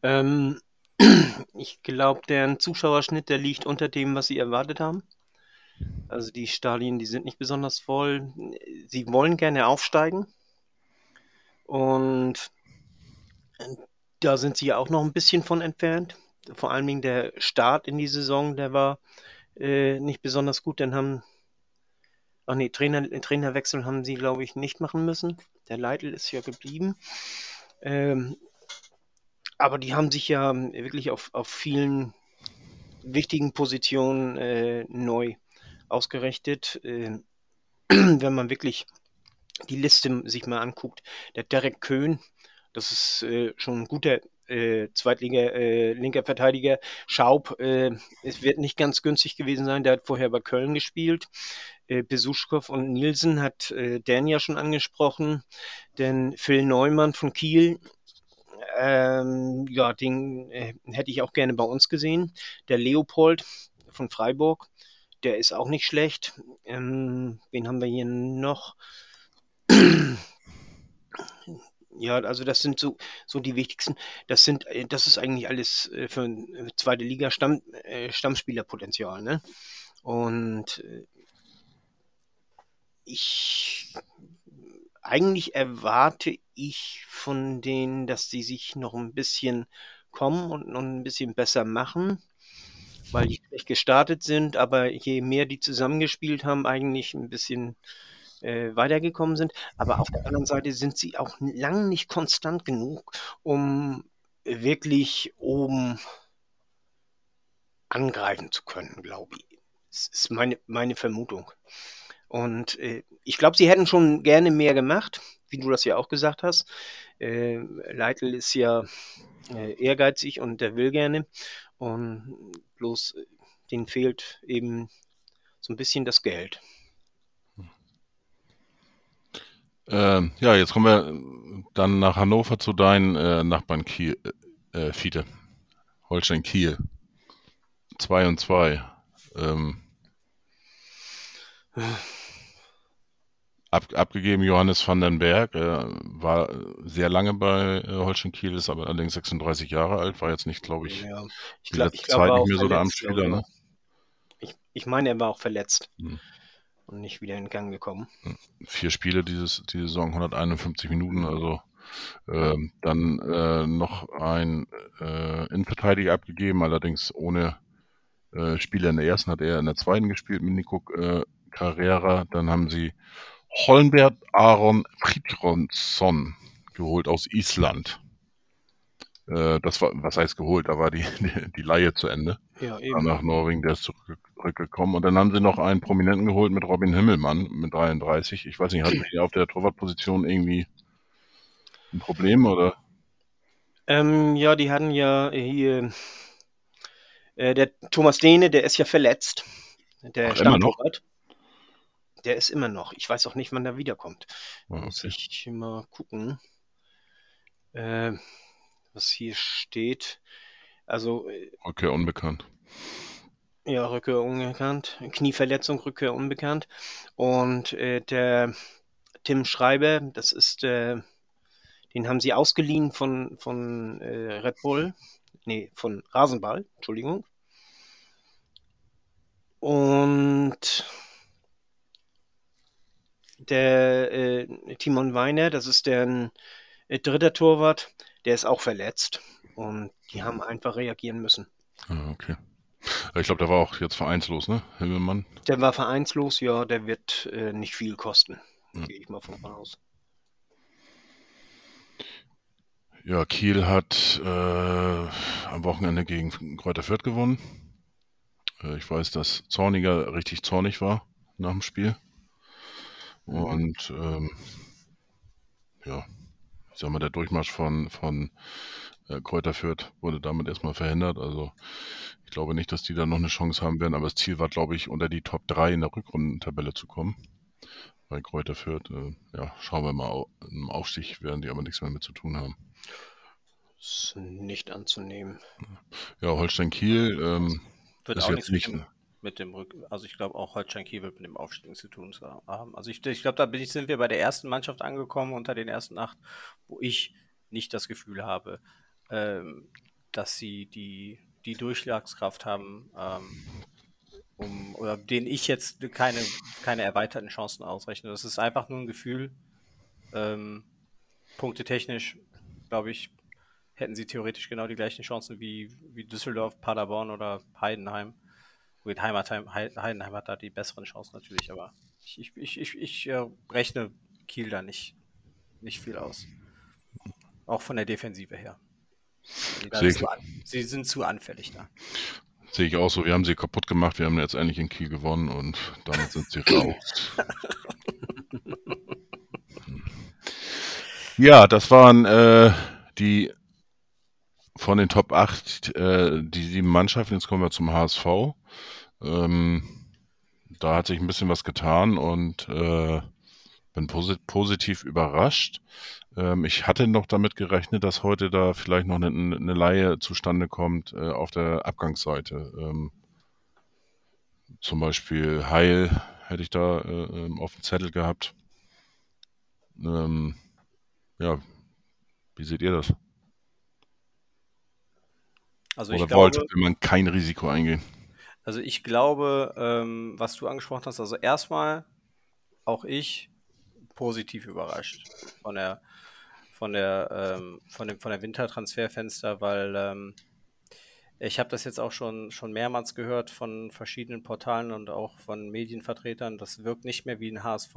Ähm, ich glaube, deren Zuschauerschnitt, der liegt unter dem, was sie erwartet haben. Also die Stadien, die sind nicht besonders voll. Sie wollen gerne aufsteigen. Und da sind sie auch noch ein bisschen von entfernt. Vor allen Dingen der Start in die Saison, der war äh, nicht besonders gut. Dann haben, ach nee, Trainer, Trainerwechsel haben sie, glaube ich, nicht machen müssen. Der Leitl ist ja geblieben. Ähm, aber die haben sich ja wirklich auf, auf vielen wichtigen Positionen äh, neu ausgerichtet. Äh, wenn man wirklich die Liste sich mal anguckt, der Derek Köhn, das ist äh, schon ein guter äh, Zweitliga, äh, linker Verteidiger Schaub. Äh, es wird nicht ganz günstig gewesen sein. Der hat vorher bei Köln gespielt. Äh, Besuschkow und Nielsen hat äh, Dan ja schon angesprochen. Denn Phil Neumann von Kiel ähm, ja, den äh, hätte ich auch gerne bei uns gesehen. Der Leopold von Freiburg, der ist auch nicht schlecht. Ähm, wen haben wir hier noch? Ja, also das sind so, so die wichtigsten. Das sind, äh, das ist eigentlich alles äh, für eine zweite Liga Stamm, äh, Stammspielerpotenzial, ne? Und ich eigentlich erwarte ich von denen, dass sie sich noch ein bisschen kommen und noch ein bisschen besser machen, weil die schlecht gestartet sind, aber je mehr die zusammengespielt haben, eigentlich ein bisschen äh, weitergekommen sind. Aber auf der anderen Seite sind sie auch lang nicht konstant genug, um wirklich oben angreifen zu können, glaube ich. Das ist meine, meine Vermutung. Und äh, ich glaube, sie hätten schon gerne mehr gemacht, wie du das ja auch gesagt hast. Äh, Leitl ist ja äh, ehrgeizig und der will gerne. Und bloß äh, denen fehlt eben so ein bisschen das Geld. Ähm, ja, jetzt kommen wir dann nach Hannover zu deinen äh, Nachbarn Kiel, äh, Fiete. Holstein Kiel. 2 und 2. Ähm, ab, abgegeben Johannes van den Berg, äh, war sehr lange bei äh, Holstein Kiel, ist aber allerdings 36 Jahre alt, war jetzt nicht, glaube ich, Ja, ich letzte ich glaube, Zeit nicht mehr so der Amtsspieler, ich. ne? Ich, ich meine, er war auch verletzt Hm. und nicht wieder in Gang gekommen. Vier Spiele dieses, die Saison, 151 Minuten, also ähm, dann äh, noch ein äh, Innenverteidiger abgegeben, allerdings ohne äh, Spieler in der ersten, hat er in der zweiten gespielt mit Nico äh, Carrera. Dann haben sie Holmbert Aron Fridjonsson geholt aus Island. Äh, das war, was heißt geholt? Da war die, die, die Leihe zu Ende. Ja, eben. nach Norwegen, der ist zurück, zurückgekommen. Und dann haben sie noch einen Prominenten geholt mit Robin Himmelmann mit 33. Ich weiß nicht, hatten die auf der Torwartposition irgendwie ein Problem oder? Ähm, ja, die hatten ja hier, äh, der Thomas Dehne, der ist ja verletzt. Der Ach, immer noch? Stammtorwart. Der ist immer noch. Ich weiß auch nicht, wann er wiederkommt. Ah, Muss okay. ich mal gucken, äh, was hier steht. Also, äh, Okay, unbekannt. ja, Rückkehr unbekannt. Knieverletzung, Rückkehr unbekannt. Und äh, der Tim Schreiber, das ist, äh, den haben sie ausgeliehen von, von äh, Red Bull. Nee, von Rasenball, Entschuldigung. Und der äh, Timon Weiner, das ist der äh, dritte Torwart, der ist auch verletzt. Und die haben einfach reagieren müssen. Ah, okay. Ich glaube, der war auch jetzt vereinslos, ne? Himmelmann. Der war vereinslos, ja, der wird äh, nicht viel kosten. Ja. Gehe ich mal von aus. Ja, Kiel hat äh, am Wochenende gegen Kräuter Fürth gewonnen. Äh, ich weiß, dass Zorniger richtig zornig war nach dem Spiel. Und ähm, ja, ich sag mal, der Durchmarsch von, von äh, Kräuter Fürth wurde damit erstmal verhindert. Also ich glaube nicht, dass die da noch eine Chance haben werden, aber das Ziel war, glaube ich, unter die Top 3 in der Rückrundentabelle zu kommen. Bei Kräuter Fürth, äh, ja, schauen wir mal, im Aufstieg werden die aber nichts mehr mit zu tun haben. Ist nicht anzunehmen. Ja, Holstein Kiel ähm, Wird ist auch jetzt nicht. dem, mit dem Rück. Also ich glaube auch Holstein Kiel wird mit dem Aufstieg zu tun haben. Also ich, ich glaube, da ich, sind wir bei der ersten Mannschaft angekommen unter den ersten acht, wo ich nicht das Gefühl habe, ähm, dass sie die, die Durchschlagskraft haben, ähm, um, oder denen ich jetzt keine, keine erweiterten Chancen ausrechne. Das ist einfach nur ein Gefühl. Ähm, punktetechnisch, glaube ich, hätten sie theoretisch genau die gleichen Chancen wie, wie Düsseldorf, Paderborn oder Heidenheim. Gut, Heimatheim, Hei- Heidenheim hat da die besseren Chancen natürlich, aber ich, ich, ich, ich, äh, rechne Kiel da nicht, nicht viel aus. Auch von der Defensive her. Zu sie sind zu anfällig da. sehe ich auch so. Wir haben sie kaputt gemacht. Wir haben jetzt endlich in Kiel gewonnen und damit sind sie raus. Ja, das waren äh, die von den Top 8 äh, die sieben Mannschaften, jetzt kommen wir zum HSV. Ähm, da hat sich ein bisschen was getan und äh, bin posit positiv überrascht. Ähm, ich hatte noch damit gerechnet, dass heute da vielleicht noch eine, eine Laie zustande kommt äh, auf der Abgangsseite. Ähm, zum Beispiel Heil hätte ich da äh, ähm, auf dem Zettel gehabt. Ähm, ja, wie seht ihr das? Also Oder ich glaube, wollte man kein Risiko eingehen? Also ich glaube, ähm, was du angesprochen hast, also erstmal auch ich positiv überrascht von der von der ähm, von dem von der Wintertransferfenster, weil ähm, ich habe das jetzt auch schon schon mehrmals gehört von verschiedenen Portalen und auch von Medienvertretern. Das wirkt nicht mehr wie ein HSV,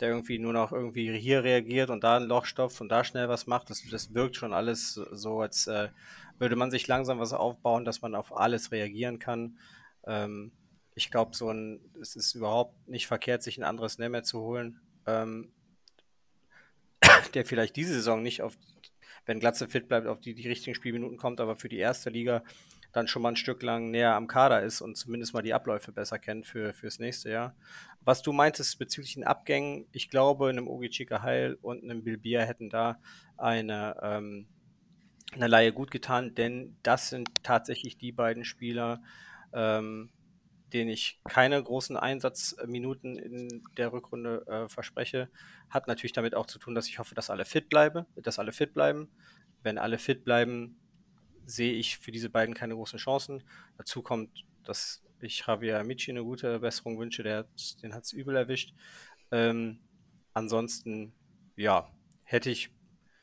der irgendwie nur noch irgendwie hier reagiert und da ein Loch stopft und da schnell was macht. Das, das wirkt schon alles so, als äh, würde man sich langsam was aufbauen, dass man auf alles reagieren kann. Ähm, ich glaube, so ein, es ist überhaupt nicht verkehrt, sich ein anderes Nemeth zu holen, ähm, der vielleicht diese Saison nicht auf, wenn Glatze fit bleibt, auf die, die richtigen Spielminuten kommt, aber für die erste Liga dann schon mal ein Stück lang näher am Kader ist und zumindest mal die Abläufe besser kennt für, fürs nächste Jahr. Was du meintest bezüglich den Abgängen, ich glaube, einem Ogi Chika Heil und einem Bilbia hätten da eine, ähm, eine Laie gut getan, denn das sind tatsächlich die beiden Spieler, ähm, denen ich keine großen Einsatzminuten in der Rückrunde äh, verspreche. Hat natürlich damit auch zu tun, dass ich hoffe, dass alle fit bleiben, dass alle fit bleiben. Wenn alle fit bleiben, sehe ich für diese beiden keine großen Chancen. Dazu kommt, dass ich Javier Amici eine gute Besserung wünsche, der, den hat es übel erwischt. Ähm, ansonsten, ja, hätte ich,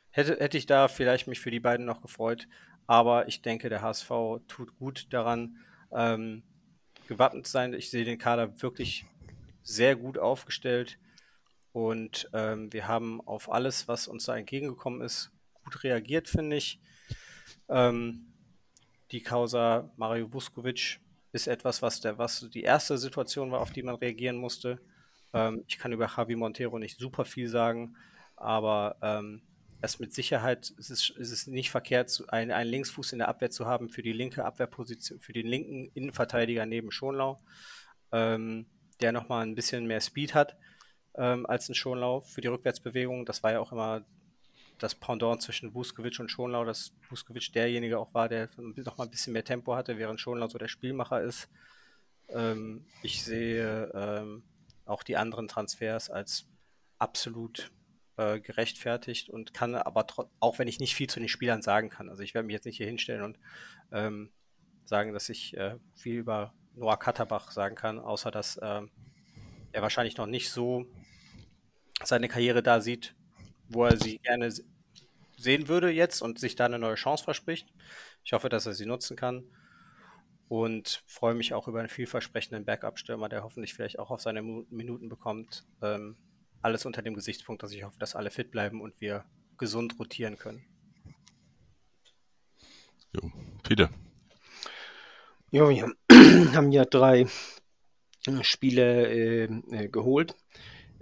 hätte, hätte ich da vielleicht mich für die beiden noch gefreut. Aber ich denke, der HSV tut gut daran, ähm, gewappnet sein. Ich sehe den Kader wirklich sehr gut aufgestellt und ähm, wir haben auf alles, was uns da entgegengekommen ist, gut reagiert, finde ich. Ähm, die Causa Mario Vuskovic ist etwas, was, der, was die erste Situation war, auf die man reagieren musste. Ähm, ich kann über Javi Montero nicht super viel sagen, aber ähm, es mit Sicherheit ist es, ist es nicht verkehrt, einen, einen Linksfuß in der Abwehr zu haben für die linke Abwehrposition, für den linken Innenverteidiger neben Schonlau, ähm, der nochmal ein bisschen mehr Speed hat ähm, als ein Schonlau für die Rückwärtsbewegung. Das war ja auch immer das Pendant zwischen Vuskovic und Schonlau, dass Vuskovic derjenige auch war, der noch mal ein bisschen mehr Tempo hatte, während Schonlau so der Spielmacher ist. Ähm, ich sehe ähm, auch die anderen Transfers als absolut äh, gerechtfertigt und kann aber auch wenn ich nicht viel zu den Spielern sagen kann, also ich werde mich jetzt nicht hier hinstellen und ähm, sagen, dass ich äh, viel über Noah Katterbach sagen kann, außer dass ähm, er wahrscheinlich noch nicht so seine Karriere da sieht, wo er sie gerne sehen würde jetzt und sich da eine neue Chance verspricht. Ich hoffe, dass er sie nutzen kann und freue mich auch über einen vielversprechenden Backup-Stürmer, der hoffentlich vielleicht auch auf seine Minuten bekommt. Ähm, alles unter dem Gesichtspunkt, dass ich hoffe, dass alle fit bleiben und wir gesund rotieren können. Jo, Peter. Ja, wir haben ja drei Spieler äh, äh, geholt.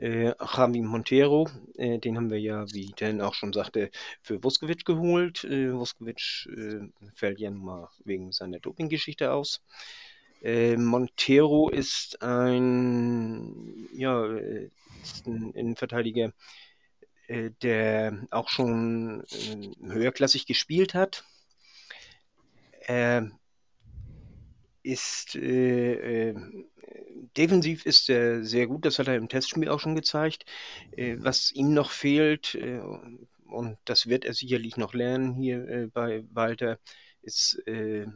Äh, Javi Montero, äh, den haben wir ja, wie Dan auch schon sagte, für Vuskovic geholt. Äh, Vuskovic äh, fällt ja nun mal wegen seiner Dopinggeschichte aus. Äh, Montero ist ein, ja, äh, ist ein Innenverteidiger, äh, der auch schon äh, höherklassig gespielt hat. Ist äh, äh, defensiv ist er sehr gut, das hat er im Testspiel auch schon gezeigt. Äh, was ihm noch fehlt, äh, und das wird er sicherlich noch lernen hier äh, bei Walter, ist äh,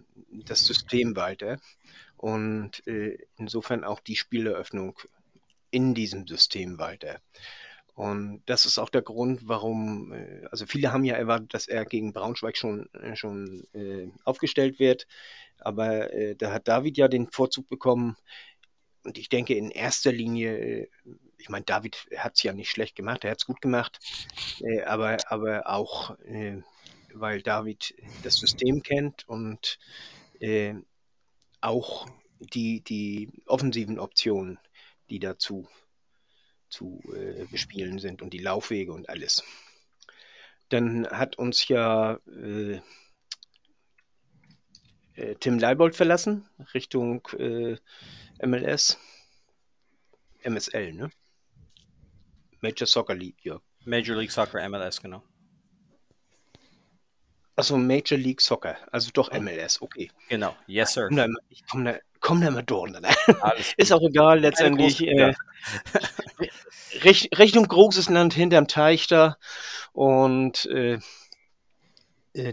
das System Walter. Und insofern auch die Spieleröffnung in diesem System Walter. Und das ist auch der Grund, warum, also viele haben ja erwartet, dass er gegen Braunschweig schon, schon äh, aufgestellt wird. Aber äh, da hat David ja den Vorzug bekommen. Und ich denke in erster Linie, äh, ich meine, David hat es ja nicht schlecht gemacht, er hat es gut gemacht, äh, aber, aber auch, äh, weil David das System kennt und äh, auch die, die offensiven Optionen, die dazu zu äh, bespielen sind und die Laufwege und alles. Dann hat uns ja äh, Tim Leibold verlassen, Richtung äh, MLS. MSL, ne? Major Soccer League, ja. Major League Soccer, MLS, genau. Achso, Major League Soccer, also doch MLS, okay. Genau, yes, sir. Komm da, ich komme da, komm da mal durch. Ne? Ist auch egal, letztendlich. Äh, Richtung großes Land hinterm Teich da. Und äh,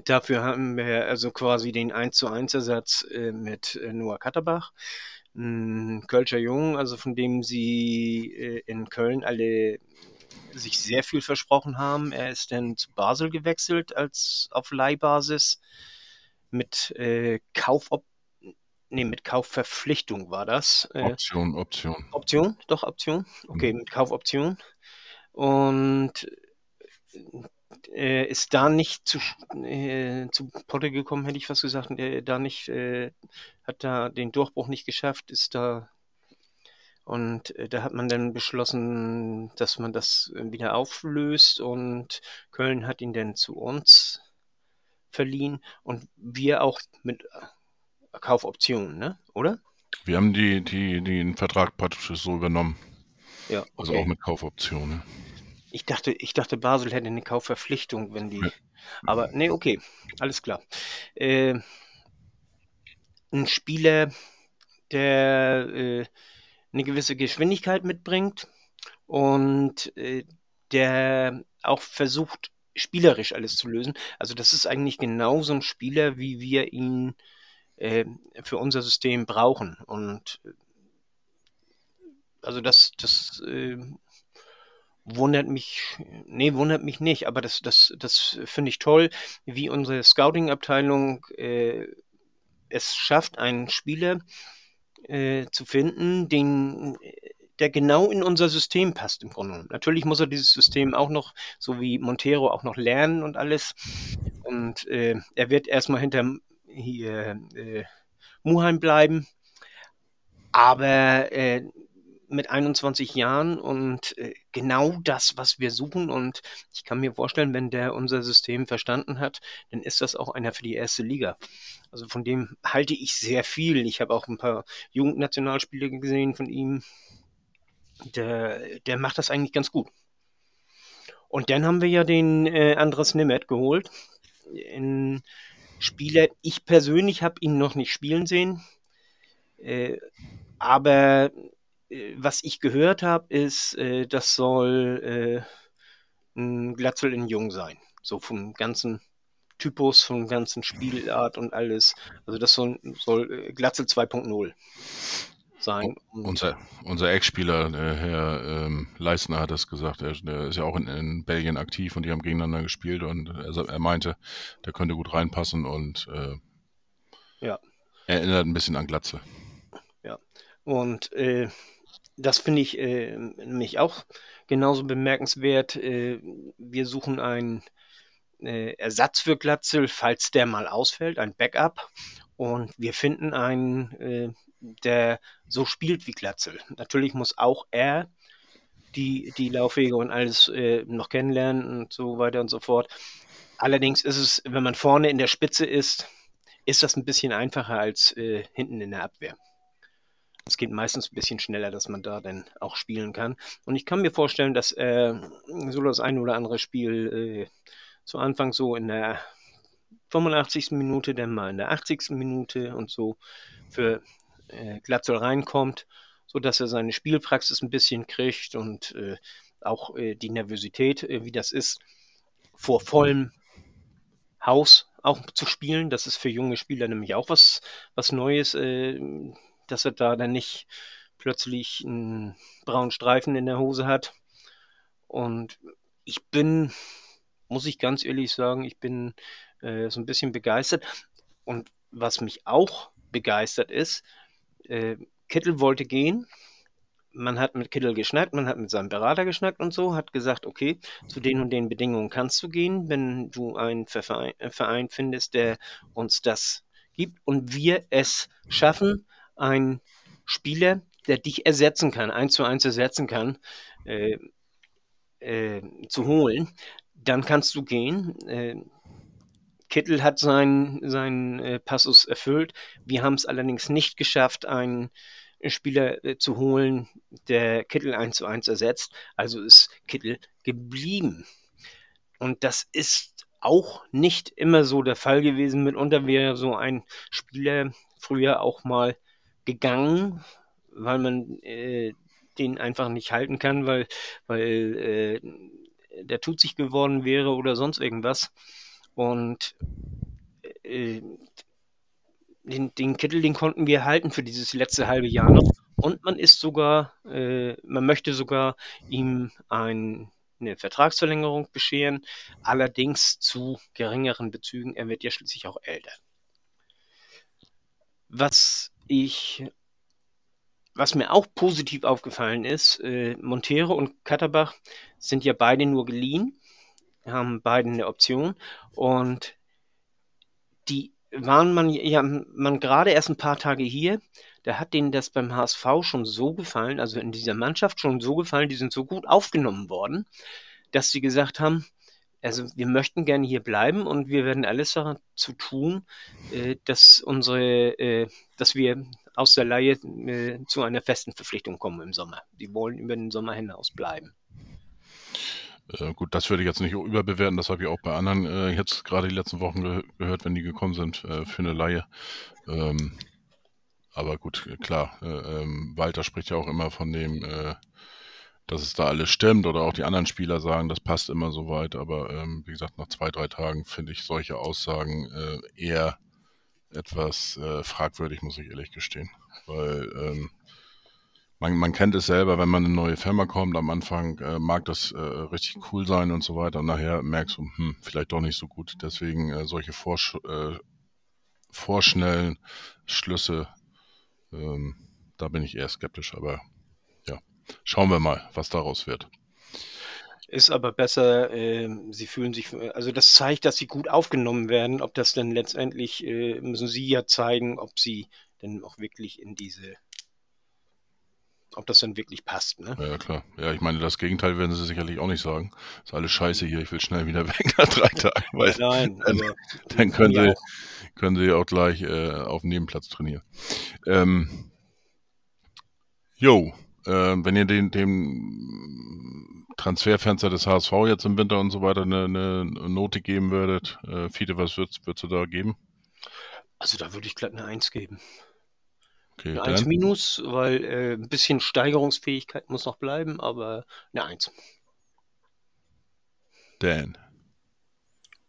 dafür haben wir also quasi den 1 zu 1 Ersatz äh, mit äh, Noah Katterbach. Ein Kölscher Jung, also von dem sie äh, in Köln alle sich sehr viel versprochen haben. Er ist dann zu Basel gewechselt als auf Leihbasis mit äh, Kaufop nee, mit Kaufverpflichtung war das. Äh, Option, Option. Option, doch Option. Okay, mhm. mit Kaufoption. Und äh, ist da nicht zu, äh, zu Potte gekommen, hätte ich fast gesagt. Er da nicht, äh, hat da den Durchbruch nicht geschafft, ist da und äh, da hat man dann beschlossen, dass man das äh, wieder auflöst und Köln hat ihn dann zu uns verliehen und wir auch mit äh, Kaufoptionen, ne? oder? Wir haben die, die, den Vertrag praktisch so übernommen. Ja, okay. Also auch mit Kaufoptionen. Ich dachte, ich dachte, Basel hätte eine Kaufverpflichtung, wenn die. Aber nee, okay, alles klar. Äh, ein Spieler, der äh, eine gewisse Geschwindigkeit mitbringt und äh, der auch versucht, spielerisch alles zu lösen. Also das ist eigentlich genau so ein Spieler, wie wir ihn äh, für unser System brauchen. Und äh, also das, das äh, wundert mich, nee, wundert mich nicht, aber das, das, das finde ich toll, wie unsere Scouting-Abteilung äh, es schafft, einen Spieler äh, zu finden, den, der genau in unser System passt im Grunde. Natürlich muss er dieses System auch noch, so wie Montero, auch noch lernen und alles. Und äh, er wird erstmal hinter hier äh, Muheim bleiben. Aber äh, mit 21 Jahren und äh, genau das, was wir suchen. Und ich kann mir vorstellen, wenn der unser System verstanden hat, dann ist das auch einer für die erste Liga. Also von dem halte ich sehr viel. Ich habe auch ein paar Jugendnationalspiele gesehen von ihm. Der, der macht das eigentlich ganz gut. Und dann haben wir ja den äh, Andres Nemeth geholt. Ein Spieler, ich persönlich habe ihn noch nicht spielen sehen. Äh, aber was ich gehört habe, ist, äh, das soll äh, ein Glatzel in Jung sein. So vom ganzen Typus, vom ganzen Spielart und alles. Also das soll, soll äh, Glatzel 2.0 sein. unser unser Ex-Spieler, Herr ähm, Leistner, hat das gesagt. Er, der ist ja auch in, in, Belgien aktiv und die haben gegeneinander gespielt und er, er meinte, der könnte gut reinpassen und äh, ja. erinnert ein bisschen an Glatze. Ja, und äh, das finde ich äh, nämlich auch genauso bemerkenswert. Äh, wir suchen einen äh, Ersatz für Glatzel, falls der mal ausfällt, ein Backup. Und wir finden einen, äh, der so spielt wie Glatzel. Natürlich muss auch er die, die Laufwege und alles äh, noch kennenlernen und so weiter und so fort. Allerdings ist es, wenn man vorne in der Spitze ist, ist das ein bisschen einfacher als äh, hinten in der Abwehr. Es geht meistens ein bisschen schneller, dass man da dann auch spielen kann. Und ich kann mir vorstellen, dass äh, so das ein oder andere Spiel äh, zu Anfang so in der 85. Minute, dann mal in der 80. Minute und so für äh, Glatzel reinkommt, sodass er seine Spielpraxis ein bisschen kriegt und äh, auch äh, die Nervosität, äh, wie das ist, vor vollem Haus auch zu spielen. Das ist für junge Spieler nämlich auch was, was Neues. Äh, dass er da dann nicht plötzlich einen braunen Streifen in der Hose hat. Und ich bin, muss ich ganz ehrlich sagen, ich bin äh, so ein bisschen begeistert. Und was mich auch begeistert ist, äh, Kittel wollte gehen. Man hat mit Kittel geschnackt, man hat mit seinem Berater geschnackt und so, hat gesagt, okay, zu den und den Bedingungen kannst du gehen, wenn du einen Verein, Verein findest, der uns das gibt und wir es schaffen, ein Spieler, der dich ersetzen kann, eins zu eins ersetzen kann, äh, äh, zu holen, dann kannst du gehen. Äh, Kittel hat seinen, seinen äh, Passus erfüllt. Wir haben es allerdings nicht geschafft, einen Spieler äh, zu holen, der Kittel 1 zu 1 ersetzt. Also ist Kittel geblieben. Und das ist auch nicht immer so der Fall gewesen. Mitunter wäre so ein Spieler früher auch mal gegangen, weil man äh, den einfach nicht halten kann, weil, weil äh, der tut sich geworden wäre oder sonst irgendwas. Und äh, den, den Kittel, den konnten wir halten für dieses letzte halbe Jahr noch. Und man ist sogar, äh, man möchte sogar ihm ein, eine Vertragsverlängerung bescheren, allerdings zu geringeren Bezügen. Er wird ja schließlich auch älter. Was ich, was mir auch positiv aufgefallen ist, äh, Montero und Katterbach sind ja beide nur geliehen, haben beide eine Option und die waren man ja man gerade erst ein paar Tage hier, da hat denen das beim HSV schon so gefallen, also in dieser Mannschaft schon so gefallen, die sind so gut aufgenommen worden, dass sie gesagt haben, also wir möchten gerne hier bleiben und wir werden alles dazu tun, äh, dass unsere, äh, dass wir aus der Laie äh, zu einer festen Verpflichtung kommen im Sommer. Die wollen über den Sommer hinaus bleiben. Äh, gut, das würde ich jetzt nicht überbewerten, das habe ich auch bei anderen äh, jetzt gerade die letzten Wochen ge gehört, wenn die gekommen sind äh, für eine Laie. Ähm, aber gut, klar, äh, ähm, Walter spricht ja auch immer von dem, äh, dass es da alles stimmt oder auch die anderen Spieler sagen, das passt immer so weit. Aber ähm, wie gesagt, nach zwei, drei Tagen finde ich solche Aussagen äh, eher etwas fragwürdig, muss ich ehrlich gestehen. Weil ähm, man, man kennt es selber, wenn man in eine neue Firma kommt, am Anfang äh, mag das äh, richtig cool sein und so weiter. Und nachher merkst du, hm, vielleicht doch nicht so gut. Deswegen äh, solche Vorsch äh, vorschnellen Schlüsse, ähm, da bin ich eher skeptisch. Aber schauen wir mal, was daraus wird. Ist aber besser, äh, sie fühlen sich, also das zeigt, dass sie gut aufgenommen werden. Ob das dann letztendlich, äh, müssen sie ja zeigen, ob sie denn auch wirklich in diese ob das dann wirklich passt. Ne? Ja, klar. Ja, ich meine, das Gegenteil werden sie sicherlich auch nicht sagen. Ist alles scheiße hier, ich will schnell wieder weg nach drei Tagen. Weil Nein, dann, also, dann können, sie, auch. können sie auch gleich äh, auf dem Nebenplatz trainieren. Ähm, jo, äh, wenn ihr den, dem Transferfenster des HSV jetzt im Winter und so weiter eine, eine Note geben würdet, äh, Fiete, was würdest, würdest du da geben? Also da würde ich glatt eine Eins geben. Okay, eine 1 minus, weil äh, ein bisschen Steigerungsfähigkeit muss noch bleiben, aber eine 1. Dan.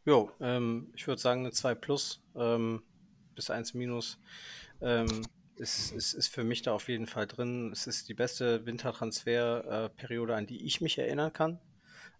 Jo, ähm, ich würde sagen eine 2 plus ähm, bis 1 minus ähm, ist, ist, ist für mich da auf jeden Fall drin. Es ist die beste Wintertransferperiode, an die ich mich erinnern kann.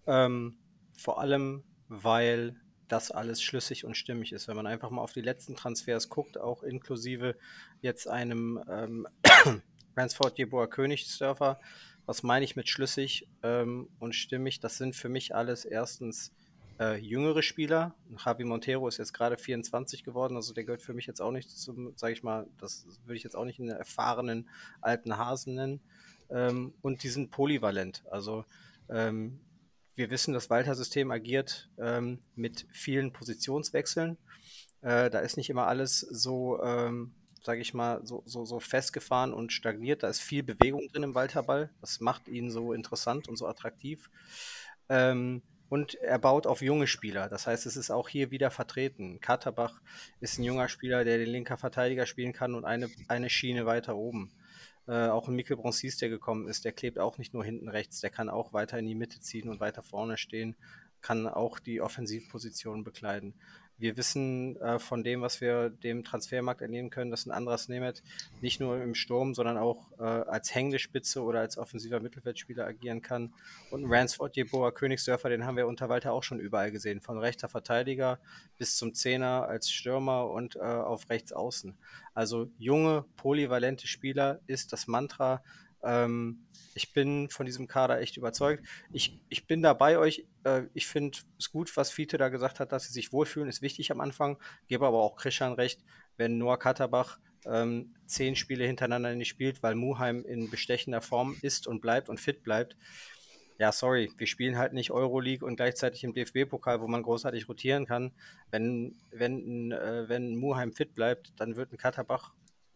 Ähm, vor allem, weil das alles schlüssig und stimmig ist. Wenn man einfach mal auf die letzten Transfers guckt, auch inklusive jetzt einem ähm, Ransford Jeboa Königsdörfer, was meine ich mit schlüssig ähm, und stimmig? Das sind für mich alles erstens äh, jüngere Spieler. Javi Montero ist jetzt gerade 24 geworden, also der gehört für mich jetzt auch nicht zum, sage ich mal, das würde ich jetzt auch nicht einen erfahrenen alten Hasen nennen. Ähm, und die sind polyvalent. Also ähm, wir wissen, das Walter-System agiert ähm, mit vielen Positionswechseln. Äh, da ist nicht immer alles so, ähm, sage ich mal, so, so, so festgefahren und stagniert. Da ist viel Bewegung drin im Walterball. Das macht ihn so interessant und so attraktiv. Ähm, und er baut auf junge Spieler. Das heißt, es ist auch hier wieder vertreten. Katerbach ist ein junger Spieler, der den linker Verteidiger spielen kann und eine, eine Schiene weiter oben. Äh, auch ein Mikkel Bronsis, der gekommen ist, der klebt auch nicht nur hinten rechts, der kann auch weiter in die Mitte ziehen und weiter vorne stehen, kann auch die Offensivposition bekleiden. Wir wissen äh, von dem, was wir dem Transfermarkt entnehmen können, dass ein Andras Nemeth nicht nur im Sturm, sondern auch äh, als hängende Spitze oder als offensiver Mittelfeldspieler agieren kann. Und ein Ransford Jeboa Königsdörfer, den haben wir unter Walter auch schon überall gesehen. Von rechter Verteidiger bis zum Zehner als Stürmer und äh, auf rechts außen. Also junge, polyvalente Spieler ist das Mantra. Ähm, ich bin von diesem Kader echt überzeugt. Ich, ich bin da bei euch. Äh, ich finde es gut, was Fiete da gesagt hat, dass sie sich wohlfühlen, ist wichtig am Anfang. Gebe aber auch Christian recht, wenn Noah Katterbach ähm, zehn Spiele hintereinander nicht spielt, weil Muheim in bestechender Form ist und bleibt und fit bleibt, ja, sorry, wir spielen halt nicht Euroleague und gleichzeitig im DFB-Pokal, wo man großartig rotieren kann. Wenn, wenn, äh, wenn Muheim fit bleibt, dann wird ein Katterbach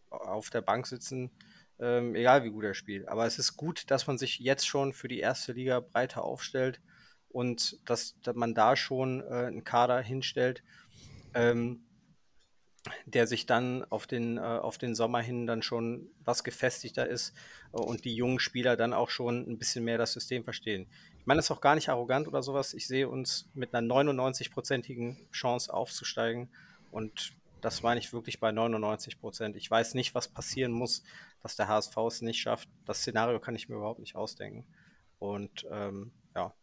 auf der Bank sitzen, ähm, egal wie gut er spielt. Aber es ist gut, dass man sich jetzt schon für die erste Liga breiter aufstellt und dass, dass man da schon äh, einen Kader hinstellt, ähm, der sich dann auf den, äh, auf den Sommer hin dann schon was gefestigter ist äh, und die jungen Spieler dann auch schon ein bisschen mehr das System verstehen. Ich meine, das ist auch gar nicht arrogant oder sowas. Ich sehe uns mit einer 99-prozentigen Chance aufzusteigen und das meine ich wirklich bei 99 Prozent. Ich weiß nicht, was passieren muss, dass der HSV es nicht schafft. Das Szenario kann ich mir überhaupt nicht ausdenken. Und ähm, ja,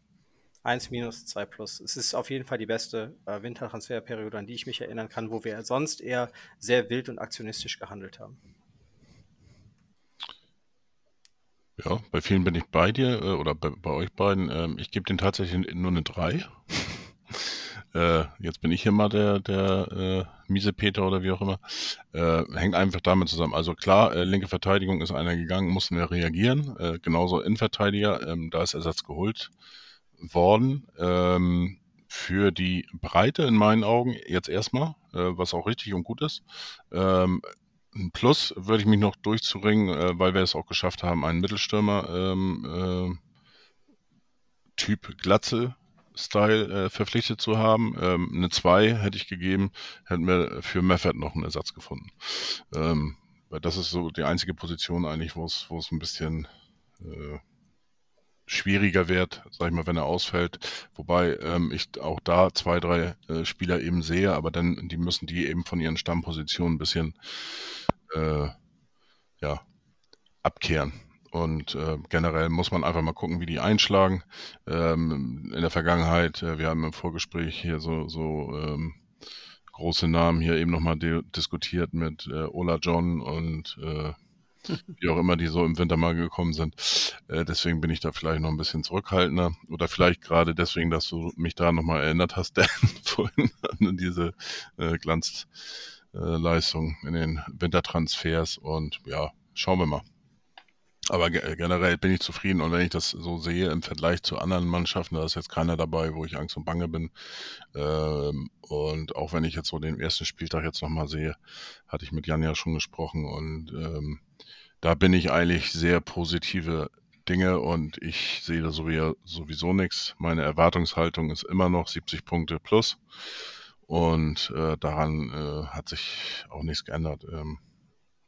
1 minus, 2 plus. Es ist auf jeden Fall die beste äh, Wintertransferperiode, an die ich mich erinnern kann, wo wir sonst eher sehr wild und aktionistisch gehandelt haben. Ja, bei vielen bin ich bei dir äh, oder bei, bei, euch beiden. Ähm, ich gebe den tatsächlich nur eine 3. äh, jetzt bin ich hier mal der, der äh, miese Peter oder wie auch immer. Äh, hängt einfach damit zusammen. Also klar, äh, linke Verteidigung ist einer gegangen, mussten wir reagieren. Äh, genauso Innenverteidiger, ähm, da ist Ersatz geholt worden ähm, für die Breite in meinen Augen jetzt erstmal, äh, was auch richtig und gut ist. Ähm, Plus würde ich mich noch durchzuringen, äh, weil wir es auch geschafft haben, einen Mittelstürmer ähm, äh, Typ Glatze Style äh, verpflichtet zu haben. Ähm, eine 2 hätte ich gegeben, hätten wir für Meffert noch einen Ersatz gefunden. Ähm, das ist so die einzige Position eigentlich, wo es, wo es ein bisschen äh, schwieriger wird, sag ich mal, wenn er ausfällt. Wobei ähm, ich auch da zwei, drei äh, Spieler eben sehe, aber dann die müssen die eben von ihren Stammpositionen ein bisschen äh, ja, abkehren. Und äh, generell muss man einfach mal gucken, wie die einschlagen. Ähm, in der Vergangenheit, äh, wir haben im Vorgespräch hier so, so ähm, große Namen hier eben nochmal diskutiert mit äh, Ola John und äh, wie auch immer die so im Winter mal gekommen sind. Äh, deswegen bin ich da vielleicht noch ein bisschen zurückhaltender. Oder vielleicht gerade deswegen, dass du mich da nochmal erinnert hast, Dan, vorhin an diese äh, Glanzleistung in den Wintertransfers. Und ja, schauen wir mal. Aber generell bin ich zufrieden und wenn ich das so sehe im Vergleich zu anderen Mannschaften, da ist jetzt keiner dabei, wo ich Angst und Bange bin. Ähm, und auch wenn ich jetzt so den ersten Spieltag jetzt nochmal sehe, hatte ich mit Jan ja schon gesprochen und ähm, da bin ich eigentlich sehr positive Dinge und ich sehe da sowieso nichts. Meine Erwartungshaltung ist immer noch 70 Punkte plus und äh, daran äh, hat sich auch nichts geändert. Ähm,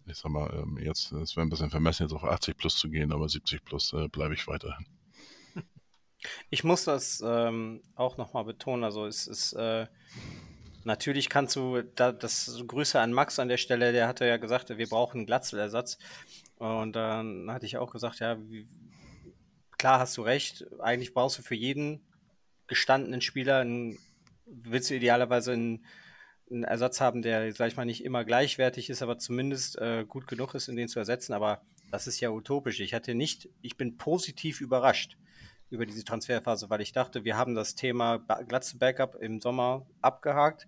ich sag mal, ähm, jetzt, es wäre ein bisschen vermessen, jetzt auf 80 plus zu gehen, aber 70 plus äh, bleibe ich weiterhin. Ich muss das ähm, auch nochmal betonen. Also es ist äh, natürlich kannst du da, das Grüße an Max an der Stelle, der hatte ja gesagt, wir brauchen einen Glatzelersatz. Und dann hatte ich auch gesagt, ja, wie, klar hast du recht. Eigentlich brauchst du für jeden gestandenen Spieler einen, willst du idealerweise einen einen Ersatz haben, der, sag ich mal, nicht immer gleichwertig ist, aber zumindest äh, gut genug ist, in den zu ersetzen. Aber das ist ja utopisch. Ich hatte nicht, ich bin positiv überrascht über diese Transferphase, weil ich dachte, wir haben das Thema Glatze Backup im Sommer abgehakt.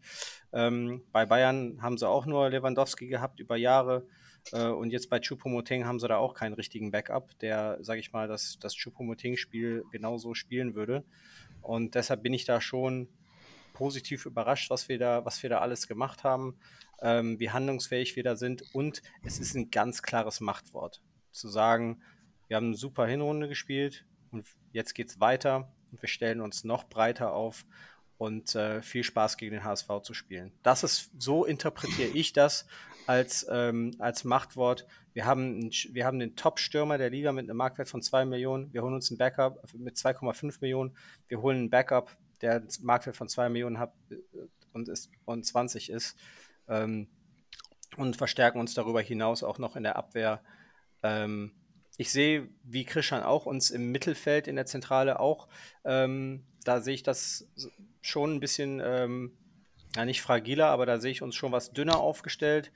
Ähm, bei Bayern haben sie auch nur Lewandowski gehabt über Jahre. Äh, und jetzt bei Choupo-Moting haben sie da auch keinen richtigen Backup, der, sage ich mal, das, das Choupo-Moting-Spiel genauso spielen würde. Und deshalb bin ich da schon positiv überrascht, was wir da, was wir da alles gemacht haben, ähm, wie handlungsfähig wir da sind. Und es ist ein ganz klares Machtwort. Zu sagen, wir haben eine super Hinrunde gespielt und jetzt geht es weiter und wir stellen uns noch breiter auf und äh, viel Spaß gegen den HSV zu spielen. Das ist, so interpretiere ich das als, ähm, als Machtwort. Wir haben, wir haben den Top-Stürmer der Liga mit einem Marktwert von 2 Millionen. Wir holen uns ein Backup mit 2,5 Millionen. Wir holen ein Backup der einen Marktwert von 2 Millionen hat äh, und, ist, und 20 ist. Ähm, und verstärken uns darüber hinaus auch noch in der Abwehr. Ähm, ich sehe, wie Christian auch, uns im Mittelfeld in der Zentrale auch. Ähm, da sehe ich das schon ein bisschen, ähm, ja nicht fragiler, aber da sehe ich uns schon was dünner aufgestellt.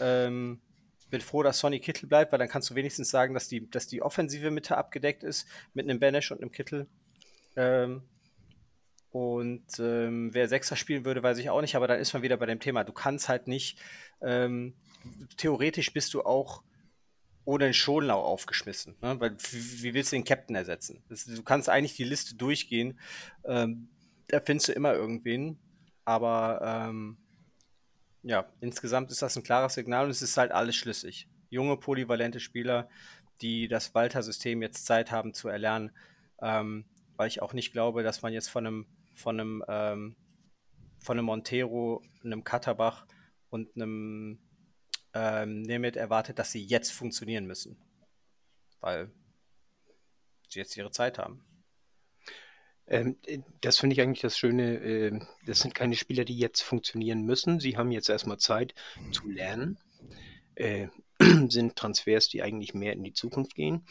Ähm, bin froh, dass Sonny Kittel bleibt, weil dann kannst du wenigstens sagen, dass die, dass die offensive Mitte abgedeckt ist mit einem Benesch und einem Kittel. Ähm, und ähm, wer Sechser spielen würde, weiß ich auch nicht, aber dann ist man wieder bei dem Thema. Du kannst halt nicht, ähm, theoretisch bist du auch ohne den Schonlau aufgeschmissen. Ne? Weil wie willst du den Captain ersetzen? Das, du kannst eigentlich die Liste durchgehen. Ähm, da findest du immer irgendwen. Aber ähm, ja, insgesamt ist das ein klares Signal und es ist halt alles schlüssig. Junge, polyvalente Spieler, die das Walter-System jetzt Zeit haben zu erlernen, ähm, weil ich auch nicht glaube, dass man jetzt von einem, von einem, ähm, von einem Montero, einem Katterbach und einem ähm, Nemeth erwartet, dass sie jetzt funktionieren müssen. Weil sie jetzt ihre Zeit haben. Ähm, das finde ich eigentlich das Schöne. Äh, das sind keine Spieler, die jetzt funktionieren müssen. Sie haben jetzt erstmal Zeit zu lernen. Äh, sind Transfers, die eigentlich mehr in die Zukunft gehen.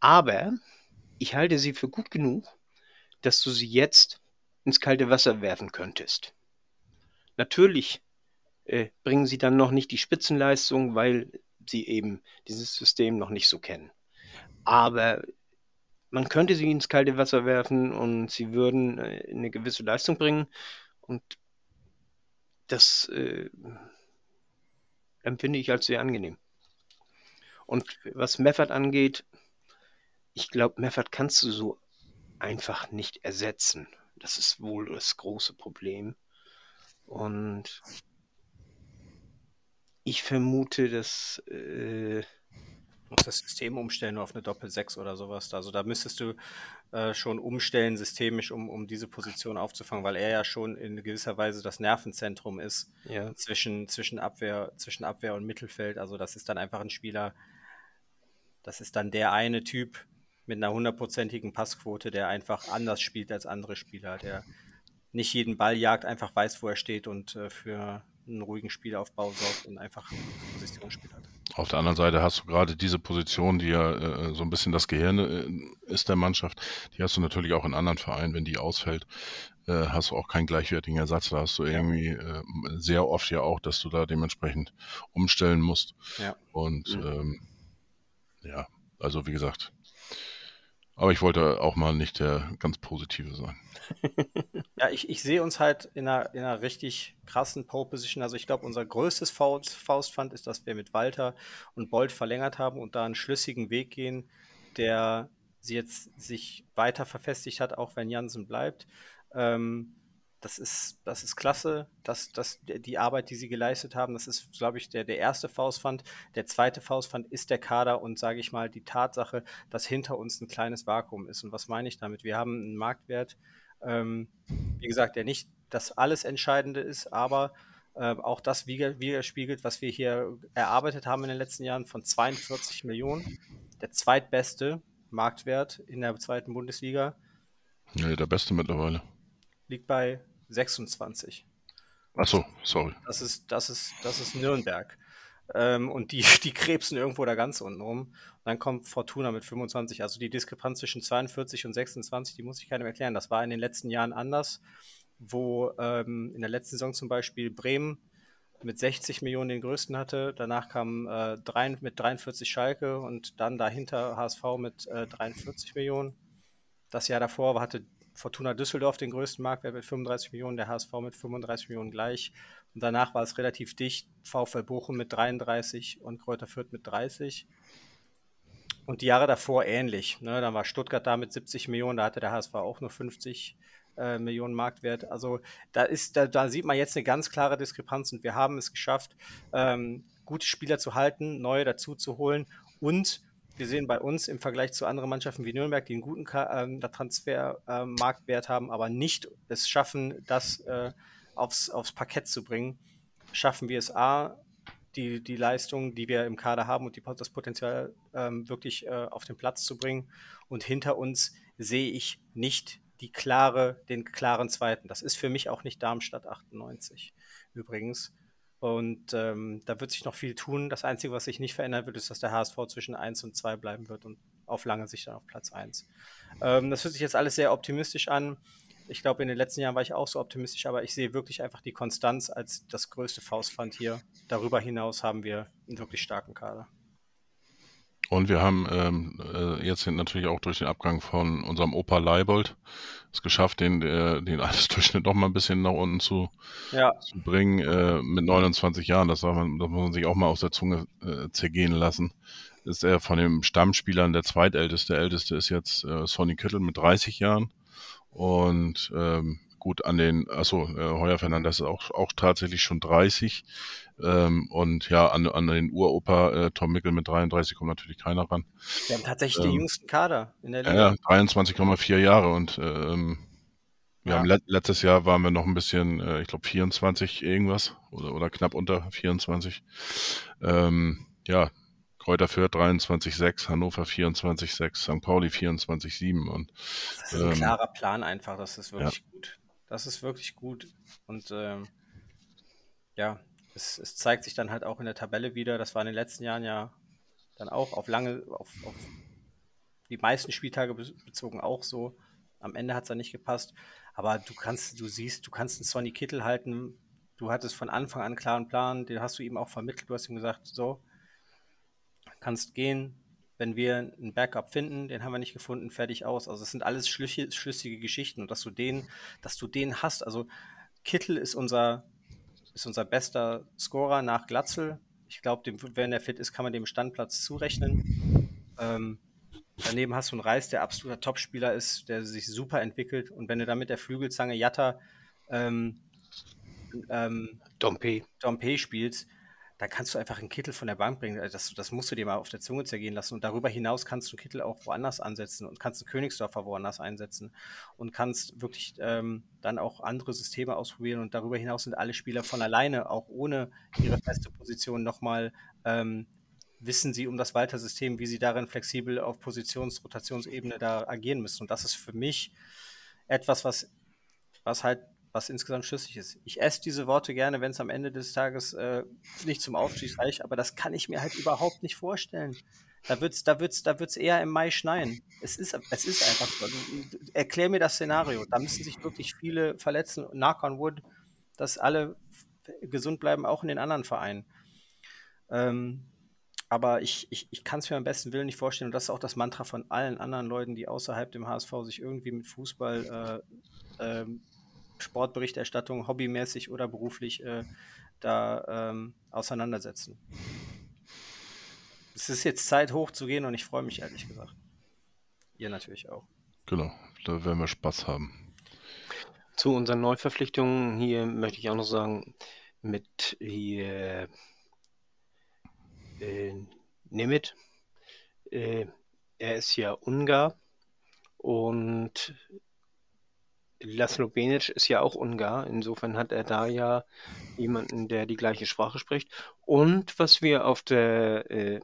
Aber ich halte sie für gut genug, dass du sie jetzt ins kalte Wasser werfen könntest. Natürlich äh, bringen sie dann noch nicht die Spitzenleistung, weil sie eben dieses System noch nicht so kennen. Aber man könnte sie ins kalte Wasser werfen und sie würden äh, eine gewisse Leistung bringen. Und das äh, empfinde ich als sehr angenehm. Und was Meffert angeht, ich glaube, Meffert kannst du so einfach nicht ersetzen. Das ist wohl das große Problem. Und ich vermute, dass. Äh, muss das System umstellen auf eine Doppel-6 oder sowas. Also da müsstest du äh, schon umstellen, systemisch, um, um diese Position aufzufangen, weil er ja schon in gewisser Weise das Nervenzentrum ist ja. zwischen, zwischen, Abwehr, zwischen Abwehr und Mittelfeld. Also das ist dann einfach ein Spieler, das ist dann der eine Typ mit einer hundertprozentigen Passquote, der einfach anders spielt als andere Spieler, der nicht jeden Ball jagt, einfach weiß, wo er steht und äh, für einen ruhigen Spielaufbau sorgt und einfach Positionsspiel hat. Auf der anderen Seite hast du gerade diese Position, die ja äh, so ein bisschen das Gehirn äh, ist der Mannschaft, die hast du natürlich auch in anderen Vereinen, wenn die ausfällt, äh, hast du auch keinen gleichwertigen Ersatz. Da hast du irgendwie äh, sehr oft ja auch, dass du da dementsprechend umstellen musst. Ja. Und mhm. ähm, ja, also wie gesagt, aber ich wollte auch mal nicht der ganz Positive sein. ja, ich, ich sehe uns halt in einer, in einer richtig krassen Pole-Position. Also ich glaube, unser größtes Faustpfand ist, dass wir mit Walter und Bolt verlängert haben und da einen schlüssigen Weg gehen, der sie jetzt sich weiter verfestigt hat, auch wenn Jansen bleibt. Ähm, das ist, das ist klasse, dass, dass die Arbeit, die sie geleistet haben, das ist, glaube ich, der, der erste Faustpfand. Der zweite Faustpfand ist der Kader und, sage ich mal, die Tatsache, dass hinter uns ein kleines Vakuum ist. Und was meine ich damit? Wir haben einen Marktwert, ähm, wie gesagt, der nicht das alles Entscheidende ist, aber äh, auch das widerspiegelt, was wir hier erarbeitet haben in den letzten Jahren von 42 Millionen. Der zweitbeste Marktwert in der zweiten Bundesliga. Ja, der beste mittlerweile. Liegt bei 26. Achso, sorry. Das ist, das ist, das ist Nürnberg. Ähm, und die, die krebsen irgendwo da ganz unten rum. Und dann kommt Fortuna mit 25. Also die Diskrepanz zwischen 42 und 26, die muss ich keinem erklären. Das war in den letzten Jahren anders, wo ähm, in der letzten Saison zum Beispiel Bremen mit 60 Millionen den größten hatte. Danach kam äh, drei, mit 43 Schalke und dann dahinter HSV mit äh, 43 Millionen. Das Jahr davor hatte Fortuna Düsseldorf den größten Marktwert mit 35 Millionen, der HSV mit 35 Millionen gleich. Und danach war es relativ dicht. VfL Bochum mit 33 und Kräuter Fürth mit 30. Und die Jahre davor ähnlich. Ne? Dann war Stuttgart da mit 70 Millionen, da hatte der HSV auch nur 50 äh, Millionen Marktwert. Also da ist, da, da, sieht man jetzt eine ganz klare Diskrepanz und wir haben es geschafft, ähm, gute Spieler zu halten, neue dazu zu holen und wir sehen bei uns im Vergleich zu anderen Mannschaften wie Nürnberg, die einen guten ähm, Transfermarktwert haben, aber nicht es schaffen, das äh, aufs, aufs Parkett zu bringen, schaffen wir es A, die, die Leistung, die wir im Kader haben und die, das Potenzial ähm, wirklich äh, auf den Platz zu bringen. Und hinter uns sehe ich nicht die klare, den klaren Zweiten. Das ist für mich auch nicht Darmstadt 98 übrigens. Und ähm, da wird sich noch viel tun. Das Einzige, was sich nicht verändern wird, ist, dass der HSV zwischen 1 und 2 bleiben wird und auf lange Sicht dann auf Platz 1. Ähm, das hört sich jetzt alles sehr optimistisch an. Ich glaube, in den letzten Jahren war ich auch so optimistisch, aber ich sehe wirklich einfach die Konstanz als das größte Faustpfand hier. Darüber hinaus haben wir einen wirklich starken Kader. Und wir haben ähm, äh, jetzt natürlich auch durch den Abgang von unserem Opa Leibold es geschafft, den, äh, den Altersdurchschnitt noch mal ein bisschen nach unten zu, ja. zu bringen. Äh, mit 29 Jahren, das, man, das muss man sich auch mal aus der Zunge äh, zergehen lassen. ist er von den Stammspielern der zweitälteste. Der älteste ist jetzt äh, Sonny Kittel mit 30 Jahren. Und ähm, gut an den, achso, äh, Heuer Fernandes ist auch, auch tatsächlich schon 30. Ähm, und ja, an, an den Uropa äh, Tom Mickel mit 33 kommt natürlich keiner ran. Wir haben tatsächlich ähm, den jüngsten Kader in der Liga. Ja, 23,4 Jahre und ähm, wir ja. haben let letztes Jahr waren wir noch ein bisschen, äh, ich glaube 24 irgendwas oder, oder knapp unter 24. Ähm, ja, Kräuter Fürth 23,6, Hannover 24,6, St. Pauli 24,7 und das ist ein ähm, klarer Plan einfach, das ist wirklich ja. gut. Das ist wirklich gut und ähm, ja, es, es, zeigt sich dann halt auch in der Tabelle wieder. Das war in den letzten Jahren ja dann auch auf lange, auf, auf die meisten Spieltage bezogen auch so. Am Ende hat es dann nicht gepasst. Aber du kannst, du siehst, du kannst einen Sonny Kittel halten. Du hattest von Anfang an einen klaren Plan, den hast du ihm auch vermittelt. Du hast ihm gesagt, so, kannst gehen, wenn wir einen Backup finden, den haben wir nicht gefunden, fertig aus. Also es sind alles schlüssige Geschichten und dass du den, dass du den hast. Also Kittel ist unser, ist unser bester Scorer nach Glatzel. Ich glaube, wenn er fit ist, kann man dem Standplatz zurechnen. Ähm, daneben hast du einen Reis, der absoluter Topspieler ist, der sich super entwickelt. Und wenn du dann mit der Flügelzange Jatta ähm, ähm, Dompe. Dompe spielst, dann kannst du einfach einen Kittel von der Bank bringen. Also das, das musst du dir mal auf der Zunge zergehen lassen. Und darüber hinaus kannst du Kittel auch woanders ansetzen und kannst einen Königsdorfer woanders einsetzen und kannst wirklich ähm, dann auch andere Systeme ausprobieren. Und darüber hinaus sind alle Spieler von alleine, auch ohne ihre feste Position, nochmal ähm, wissen sie um das Walter-System, wie sie darin flexibel auf Positionsrotationsebene da agieren müssen. Und das ist für mich etwas, was, was halt was insgesamt schlüssig ist. Ich esse diese Worte gerne, wenn es am Ende des Tages äh, nicht zum Aufstieg reicht, aber das kann ich mir halt überhaupt nicht vorstellen. Da wird's, da wird's, da wird's eher im Mai schneien. Es ist, es ist einfach so. Erklär mir das Szenario. Da müssen sich wirklich viele verletzen. Knock on wood, dass alle gesund bleiben, auch in den anderen Vereinen. Ähm, aber ich, ich, ich kann es mir am besten Willen nicht vorstellen. Und das ist auch das Mantra von allen anderen Leuten, die außerhalb dem HSV sich irgendwie mit Fußball äh, äh, Sportberichterstattung hobbymäßig oder beruflich äh, da ähm, auseinandersetzen. Es ist jetzt Zeit hochzugehen und ich freue mich ehrlich gesagt. Ihr natürlich auch. Genau, da werden wir Spaß haben. Zu unseren Neuverpflichtungen hier möchte ich auch noch sagen, mit hier äh, Nimit. Äh, er ist ja Ungar und Laszlo Benic ist ja auch Ungar, insofern hat er da ja jemanden, der die gleiche Sprache spricht. Und was wir auf der äh,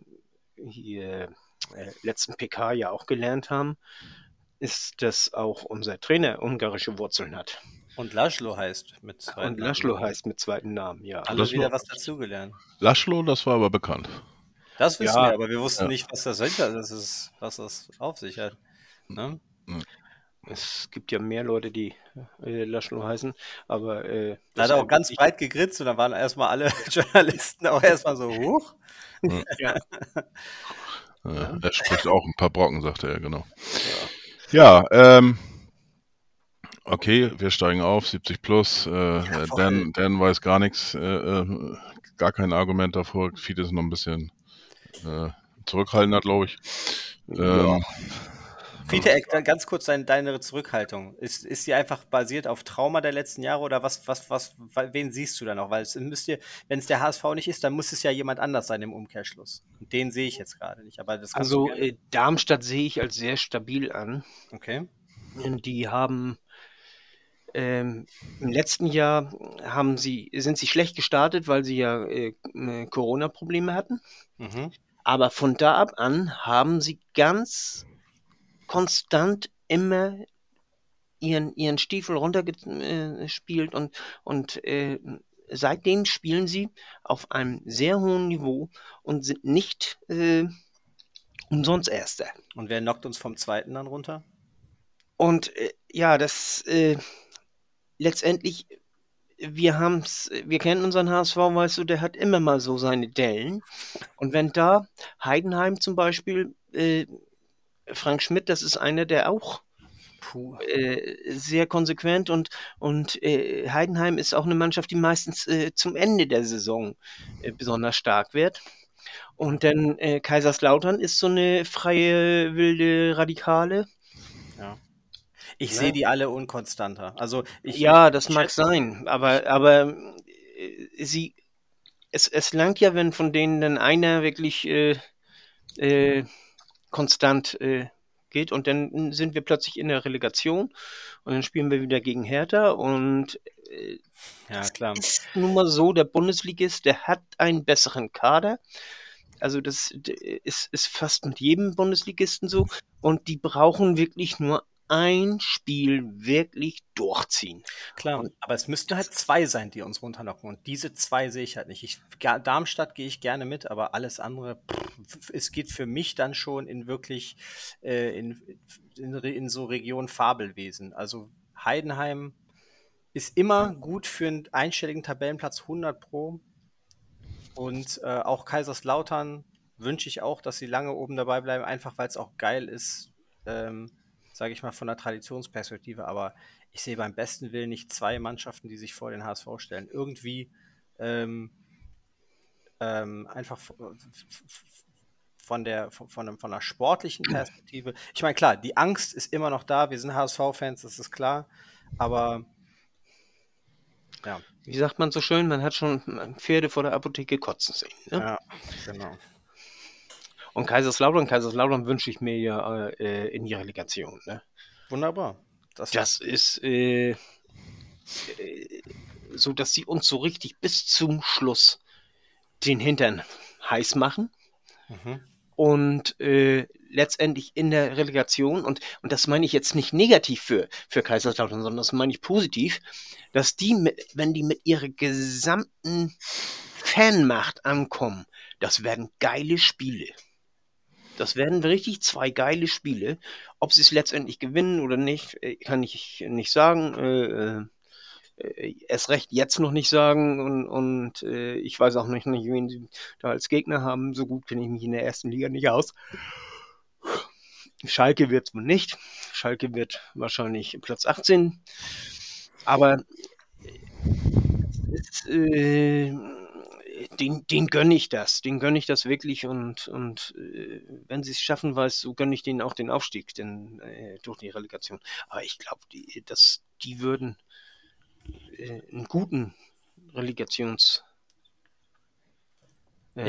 hier, äh, letzten PK ja auch gelernt haben, ist, dass auch unser Trainer ungarische Wurzeln hat. Und Laszlo heißt mit zweiten Und Laszlo Namen. heißt mit zweiten Namen, ja. Alle Laszlo, wieder was dazugelernt. Laszlo, das war aber bekannt. Das wissen ja, wir, aber wir wussten ja. nicht, was das, hinter, das ist, was das auf sich hat. Ne? Es gibt ja mehr Leute, die äh, Laszlo heißen, aber. Äh, da hat er auch ganz breit gegrinst und dann waren erstmal alle Journalisten auch erstmal so hoch. ja. ja. Er spricht auch ein paar Brocken, sagte er, genau. Ja, ja ähm, okay, wir steigen auf, 70 plus. Äh, ja, Dan, Dan weiß gar nichts, äh, äh, gar kein Argument davor. Fiete ist noch ein bisschen äh, zurückhaltender, glaube ich. Ähm, Fiete, ganz kurz deine, deine Zurückhaltung. Ist, ist die einfach basiert auf Trauma der letzten Jahre oder was, was, was, wen siehst du da noch? Weil es müsst ihr, wenn es der HSV nicht ist, dann muss es ja jemand anders sein im Umkehrschluss. Und den sehe ich jetzt gerade nicht. Aber das also äh, Darmstadt sehe ich als sehr stabil an. Okay. Die haben ähm, Im letzten Jahr haben sie, sind sie schlecht gestartet, weil sie ja äh, Corona-Probleme hatten. Mhm. Aber von da ab an haben sie ganz konstant immer ihren, ihren Stiefel runtergespielt und, und äh, seitdem spielen sie auf einem sehr hohen Niveau und sind nicht äh, umsonst Erster. Und wer knockt uns vom zweiten dann runter? Und äh, ja, das äh, letztendlich, wir haben's, wir kennen unseren HSV, weißt du, der hat immer mal so seine Dellen. Und wenn da Heidenheim zum Beispiel äh, Frank Schmidt, das ist einer, der auch äh, sehr konsequent und, und äh, Heidenheim ist auch eine Mannschaft, die meistens äh, zum Ende der Saison äh, besonders stark wird. Und dann äh, Kaiserslautern ist so eine freie, wilde Radikale. Ja. Ich ja. sehe die alle unkonstanter. Also ich, ja, das mag sein, aber, aber äh, sie, es, es langt ja, wenn von denen dann einer wirklich konstant äh, geht und dann sind wir plötzlich in der Relegation und dann spielen wir wieder gegen Hertha und äh, ja, klar. ist nun mal so, der Bundesligist, der hat einen besseren Kader. Also das ist, ist fast mit jedem Bundesligisten so und die brauchen wirklich nur ein Spiel wirklich durchziehen. Klar, und, aber es müssten halt zwei sein, die uns runterlocken. Und diese zwei sehe ich halt nicht. Ich, Darmstadt gehe ich gerne mit, aber alles andere, pff, es geht für mich dann schon in wirklich äh, in, in, in so Region Fabelwesen. Also Heidenheim ist immer gut für einen einstelligen Tabellenplatz 100 Pro. Und äh, auch Kaiserslautern wünsche ich auch, dass sie lange oben dabei bleiben, einfach weil es auch geil ist. Ähm, sage ich mal, von der Traditionsperspektive. Aber ich sehe beim besten Willen nicht zwei Mannschaften, die sich vor den HSV stellen. Irgendwie ähm, ähm, einfach von der, von, von, von einer sportlichen Perspektive. Ich meine, klar, die Angst ist immer noch da. Wir sind HSV-Fans, das ist klar. Aber ja. Wie sagt man so schön, man hat schon Pferde vor der Apotheke kotzen sehen. Ne? Ja, genau. Und Kaiserslautern, Kaiserslautern wünsche ich mir ja äh, in die Relegation. Ne? Wunderbar. Das, das ist äh, äh, so, dass sie uns so richtig bis zum Schluss den Hintern heiß machen. Mhm. Und äh, letztendlich in der Relegation, und, und das meine ich jetzt nicht negativ für, für Kaiserslautern, sondern das meine ich positiv, dass die, mit, wenn die mit ihrer gesamten Fanmacht ankommen, das werden geile Spiele. Das werden richtig zwei geile Spiele. Ob sie es letztendlich gewinnen oder nicht, äh, kann ich nicht sagen. Äh, äh, erst recht jetzt noch nicht sagen und, und äh, ich weiß auch nicht, wen sie da als Gegner haben. So gut kenne ich mich in der ersten Liga nicht aus. Schalke wird es wohl nicht. Schalke wird wahrscheinlich Platz 18. Aber es ist, äh, den, den gönne ich das. Den gönne ich das wirklich und, und äh, wenn sie es schaffen, weiß, so gönne ich denen auch den Aufstieg denn, äh, durch die Relegation. Aber ich glaube, die, die würden äh, einen guten Relegationspartner äh,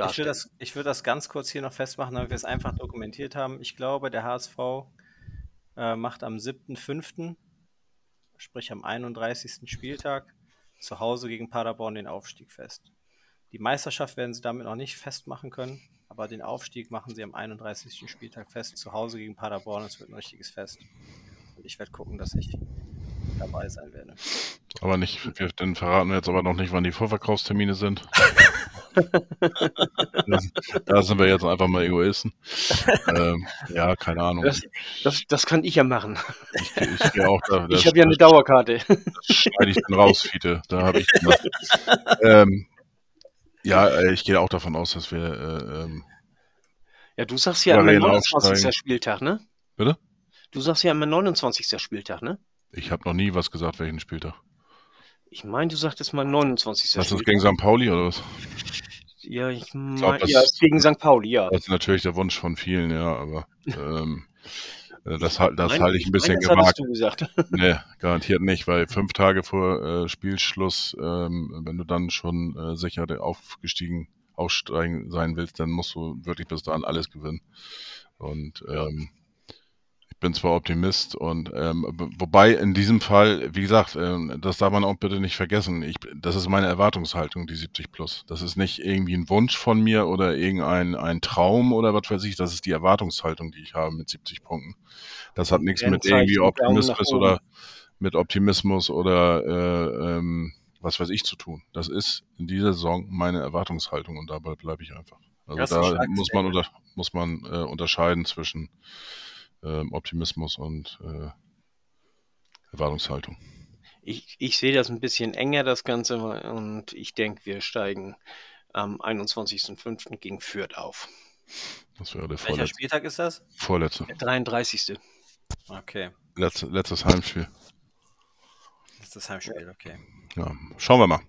ich, ich, will das, will das ganz kurz hier noch festmachen, damit wir es einfach dokumentiert haben. Ich glaube, der HSV äh, macht am 7.5., sprich am 31. Spieltag, zu Hause gegen Paderborn den Aufstieg fest. Die Meisterschaft werden sie damit noch nicht festmachen können, aber den Aufstieg machen sie am 31. Spieltag fest, zu Hause gegen Paderborn. Es wird ein richtiges Fest. Und ich werde gucken, dass ich dabei sein werde. Aber nicht, wir, dann verraten wir jetzt aber noch nicht, wann die Vorverkaufstermine sind. da sind wir jetzt einfach mal Egoisten. Ähm, ja, keine Ahnung. Das, das, das, kann ich ja machen. Ich, ich, ich habe ja eine Dauerkarte. Das schneide ich dann raus, Fiete. Da habe ich ähm, ja, äh, ich gehe auch davon aus, dass wir. Äh, ähm, ja, du sagst ja immer 29. Spieltag, ne? Bitte? Du sagst ja immer 29. Spieltag, ne? Ich habe noch nie was gesagt, welchen Spieltag. Ich meine, du sagtest mal 29. Das ist gegen St. Pauli oder was? Ja, ich meine, ja, gegen St. Pauli, ja. Das ist natürlich der Wunsch von vielen, ja, aber ähm, äh, das, das halte ich ein bisschen gewagt. nee, garantiert nicht, weil fünf Tage vor äh, Spielschluss, ähm, wenn du dann schon äh, sicher aufgestiegen, aufsteigen sein willst, dann musst du wirklich bis dahin alles gewinnen. Und ähm, bin zwar Optimist und ähm, wobei in diesem Fall, wie gesagt, ähm, das darf man auch bitte nicht vergessen. Ich, das ist meine Erwartungshaltung, die 70 plus. Das ist nicht irgendwie ein Wunsch von mir oder irgendein ein Traum oder was weiß ich. Das ist die Erwartungshaltung, die ich habe mit 70 Punkten. Das hat nichts mit irgendwie Optimismus oder mit Optimismus oder äh, ähm, was weiß ich zu tun. Das ist in dieser Saison meine Erwartungshaltung und dabei bleibe ich einfach. Also da muss man, unter, muss man äh, unterscheiden zwischen äh, Optimismus und äh, Erwartungshaltung. Ich, ich sehe das ein bisschen enger, das Ganze, und ich denke, wir steigen am 21.05. gegen Fürth auf. Das wäre der vorletzte. Welcher Spieltag ist das? Vorletzte. Der 33. Okay. Letz, letztes Heimspiel. Letztes Heimspiel, okay. Ja, schauen wir mal.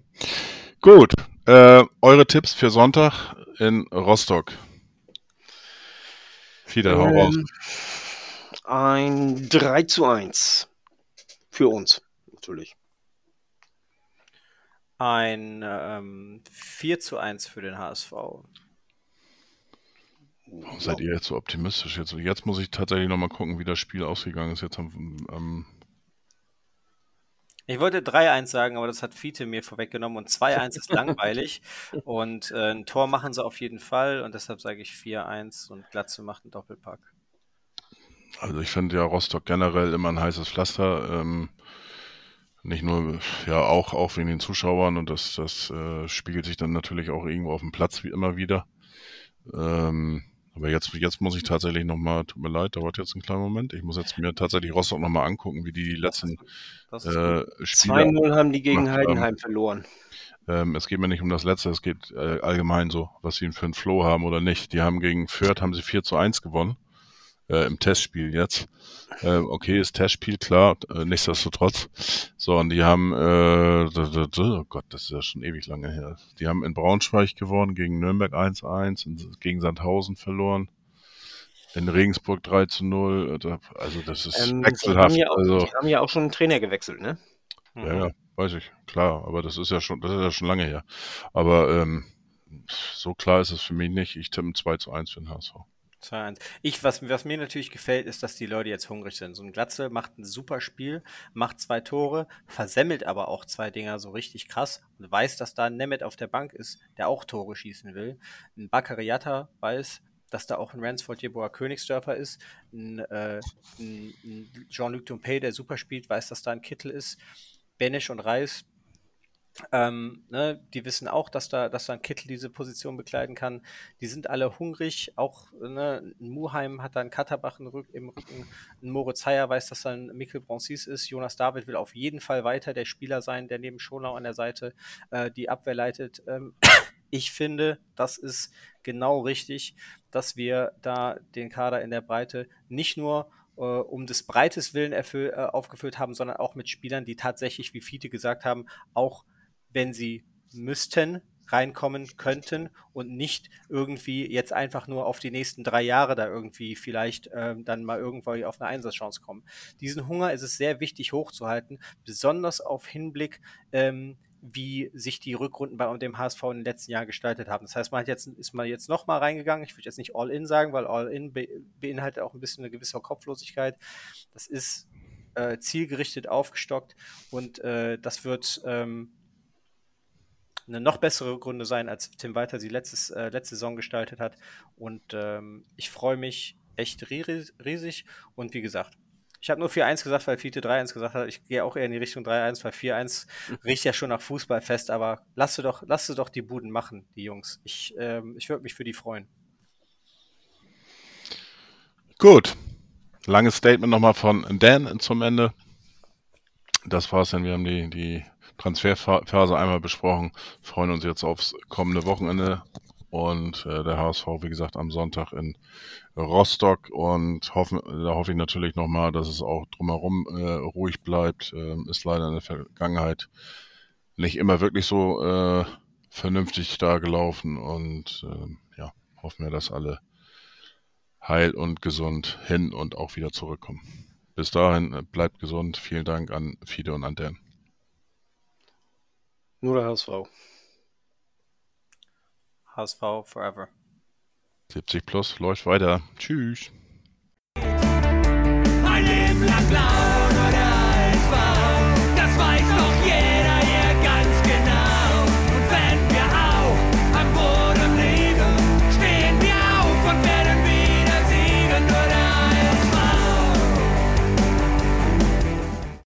Gut. Äh, eure Tipps für Sonntag in Rostock. Fieder, hau raus. Ähm, ein 3 zu 1. Für uns, natürlich. Ein ähm, 4 zu 1 für den HSV. Warum seid ihr jetzt so optimistisch? Jetzt, jetzt muss ich tatsächlich nochmal gucken, wie das Spiel ausgegangen ist. Jetzt am, am ich wollte 3-1 sagen, aber das hat Fiete mir vorweggenommen und 2-1 ist langweilig. Und äh, ein Tor machen sie auf jeden Fall und deshalb sage ich 4-1 und Glatze macht einen Doppelpack. Also ich finde ja Rostock generell immer ein heißes Pflaster. Ähm, nicht nur, ja, auch, auch wegen den Zuschauern und das, das äh, spiegelt sich dann natürlich auch irgendwo auf dem Platz wie immer wieder. Ähm, aber jetzt, jetzt muss ich tatsächlich nochmal, tut mir leid, dauert jetzt einen kleinen Moment. Ich muss jetzt mir tatsächlich Rostock nochmal angucken, wie die die letzten äh, Spiele. 2-0 haben die gegen Heidenheim haben. verloren. Ähm, es geht mir nicht um das Letzte, es geht äh, allgemein so, was sie für einen Flow haben oder nicht. Die haben gegen Fürth haben sie 4 zu 1 gewonnen äh, im Testspiel jetzt. Äh, okay, ist Testspiel, klar, äh, nichtsdestotrotz. So, und die haben, äh, oh Gott, das ist ja schon ewig lange her. Die haben in Braunschweig gewonnen, gegen Nürnberg 1-1, gegen Sandhausen verloren. In Regensburg 3 zu 0. Äh, also das ist ähm, wechselhaft. Die haben, ja auch, also, die haben ja auch schon einen Trainer gewechselt, ne? Ja, ja, weiß ich, klar, aber das ist ja schon, das ist ja schon lange her. Aber ähm, so klar ist es für mich nicht. Ich tippe 2 zu 1 für den HSV. 2-1. Ich, was, was mir natürlich gefällt, ist, dass die Leute jetzt hungrig sind. So ein Glatze macht ein super Spiel, macht zwei Tore, versemmelt aber auch zwei Dinger so richtig krass und weiß, dass da ein Nemeth auf der Bank ist, der auch Tore schießen will. Ein Bakariata weiß, dass da auch ein Ransford Jeboa Königsdörfer ist. Ein, äh, ein, ein Jean-Luc Dumpé, der super spielt, weiß, dass da ein Kittel ist. Benisch und Reis ähm, ne, die wissen auch, dass da, dass da ein Kittel diese Position bekleiden kann. Die sind alle hungrig. Auch ne, Muheim hat da einen Katterbach im Rücken. Ein Moritz Heyer weiß, dass da ein Mikkel Broncis ist. Jonas David will auf jeden Fall weiter der Spieler sein, der neben Schonau an der Seite äh, die Abwehr leitet. Ähm, ich finde, das ist genau richtig, dass wir da den Kader in der Breite nicht nur äh, um des Breites willen erfüll, äh, aufgefüllt haben, sondern auch mit Spielern, die tatsächlich, wie Fiete gesagt haben, auch wenn sie müssten, reinkommen könnten und nicht irgendwie jetzt einfach nur auf die nächsten drei Jahre da irgendwie vielleicht ähm, dann mal irgendwo auf eine Einsatzchance kommen. Diesen Hunger ist es sehr wichtig hochzuhalten, besonders auf Hinblick, ähm, wie sich die Rückrunden bei dem HSV in den letzten Jahren gestaltet haben. Das heißt, man hat jetzt, ist man jetzt noch mal reingegangen. Ich würde jetzt nicht All-In sagen, weil All-In be beinhaltet auch ein bisschen eine gewisse Kopflosigkeit. Das ist äh, zielgerichtet aufgestockt und äh, das wird ähm, eine noch bessere Gründe sein, als Tim Walter sie letztes, äh, letzte Saison gestaltet hat. Und ähm, ich freue mich echt riesig. Und wie gesagt, ich habe nur 4-1 gesagt, weil Fiete 3-1 gesagt hat. Ich gehe auch eher in die Richtung 3-1, weil 4-1 riecht ja schon nach Fußball fest. Aber lasst du doch, lasst du doch die Buden machen, die Jungs. Ich, ähm, ich würde mich für die freuen. Gut. Langes Statement nochmal von Dan zum Ende. Das war's dann. Wir haben die, die Transferphase einmal besprochen, freuen uns jetzt aufs kommende Wochenende und äh, der HSV, wie gesagt, am Sonntag in Rostock und hoffen, da hoffe ich natürlich nochmal, dass es auch drumherum äh, ruhig bleibt. Äh, ist leider in der Vergangenheit nicht immer wirklich so äh, vernünftig da gelaufen und äh, ja, hoffen wir, dass alle heil und gesund hin und auch wieder zurückkommen. Bis dahin, äh, bleibt gesund. Vielen Dank an Fide und an Dan. Nur der HSV. HSV forever. 70 plus läuft weiter. Tschüss. Ein Leben lang blau.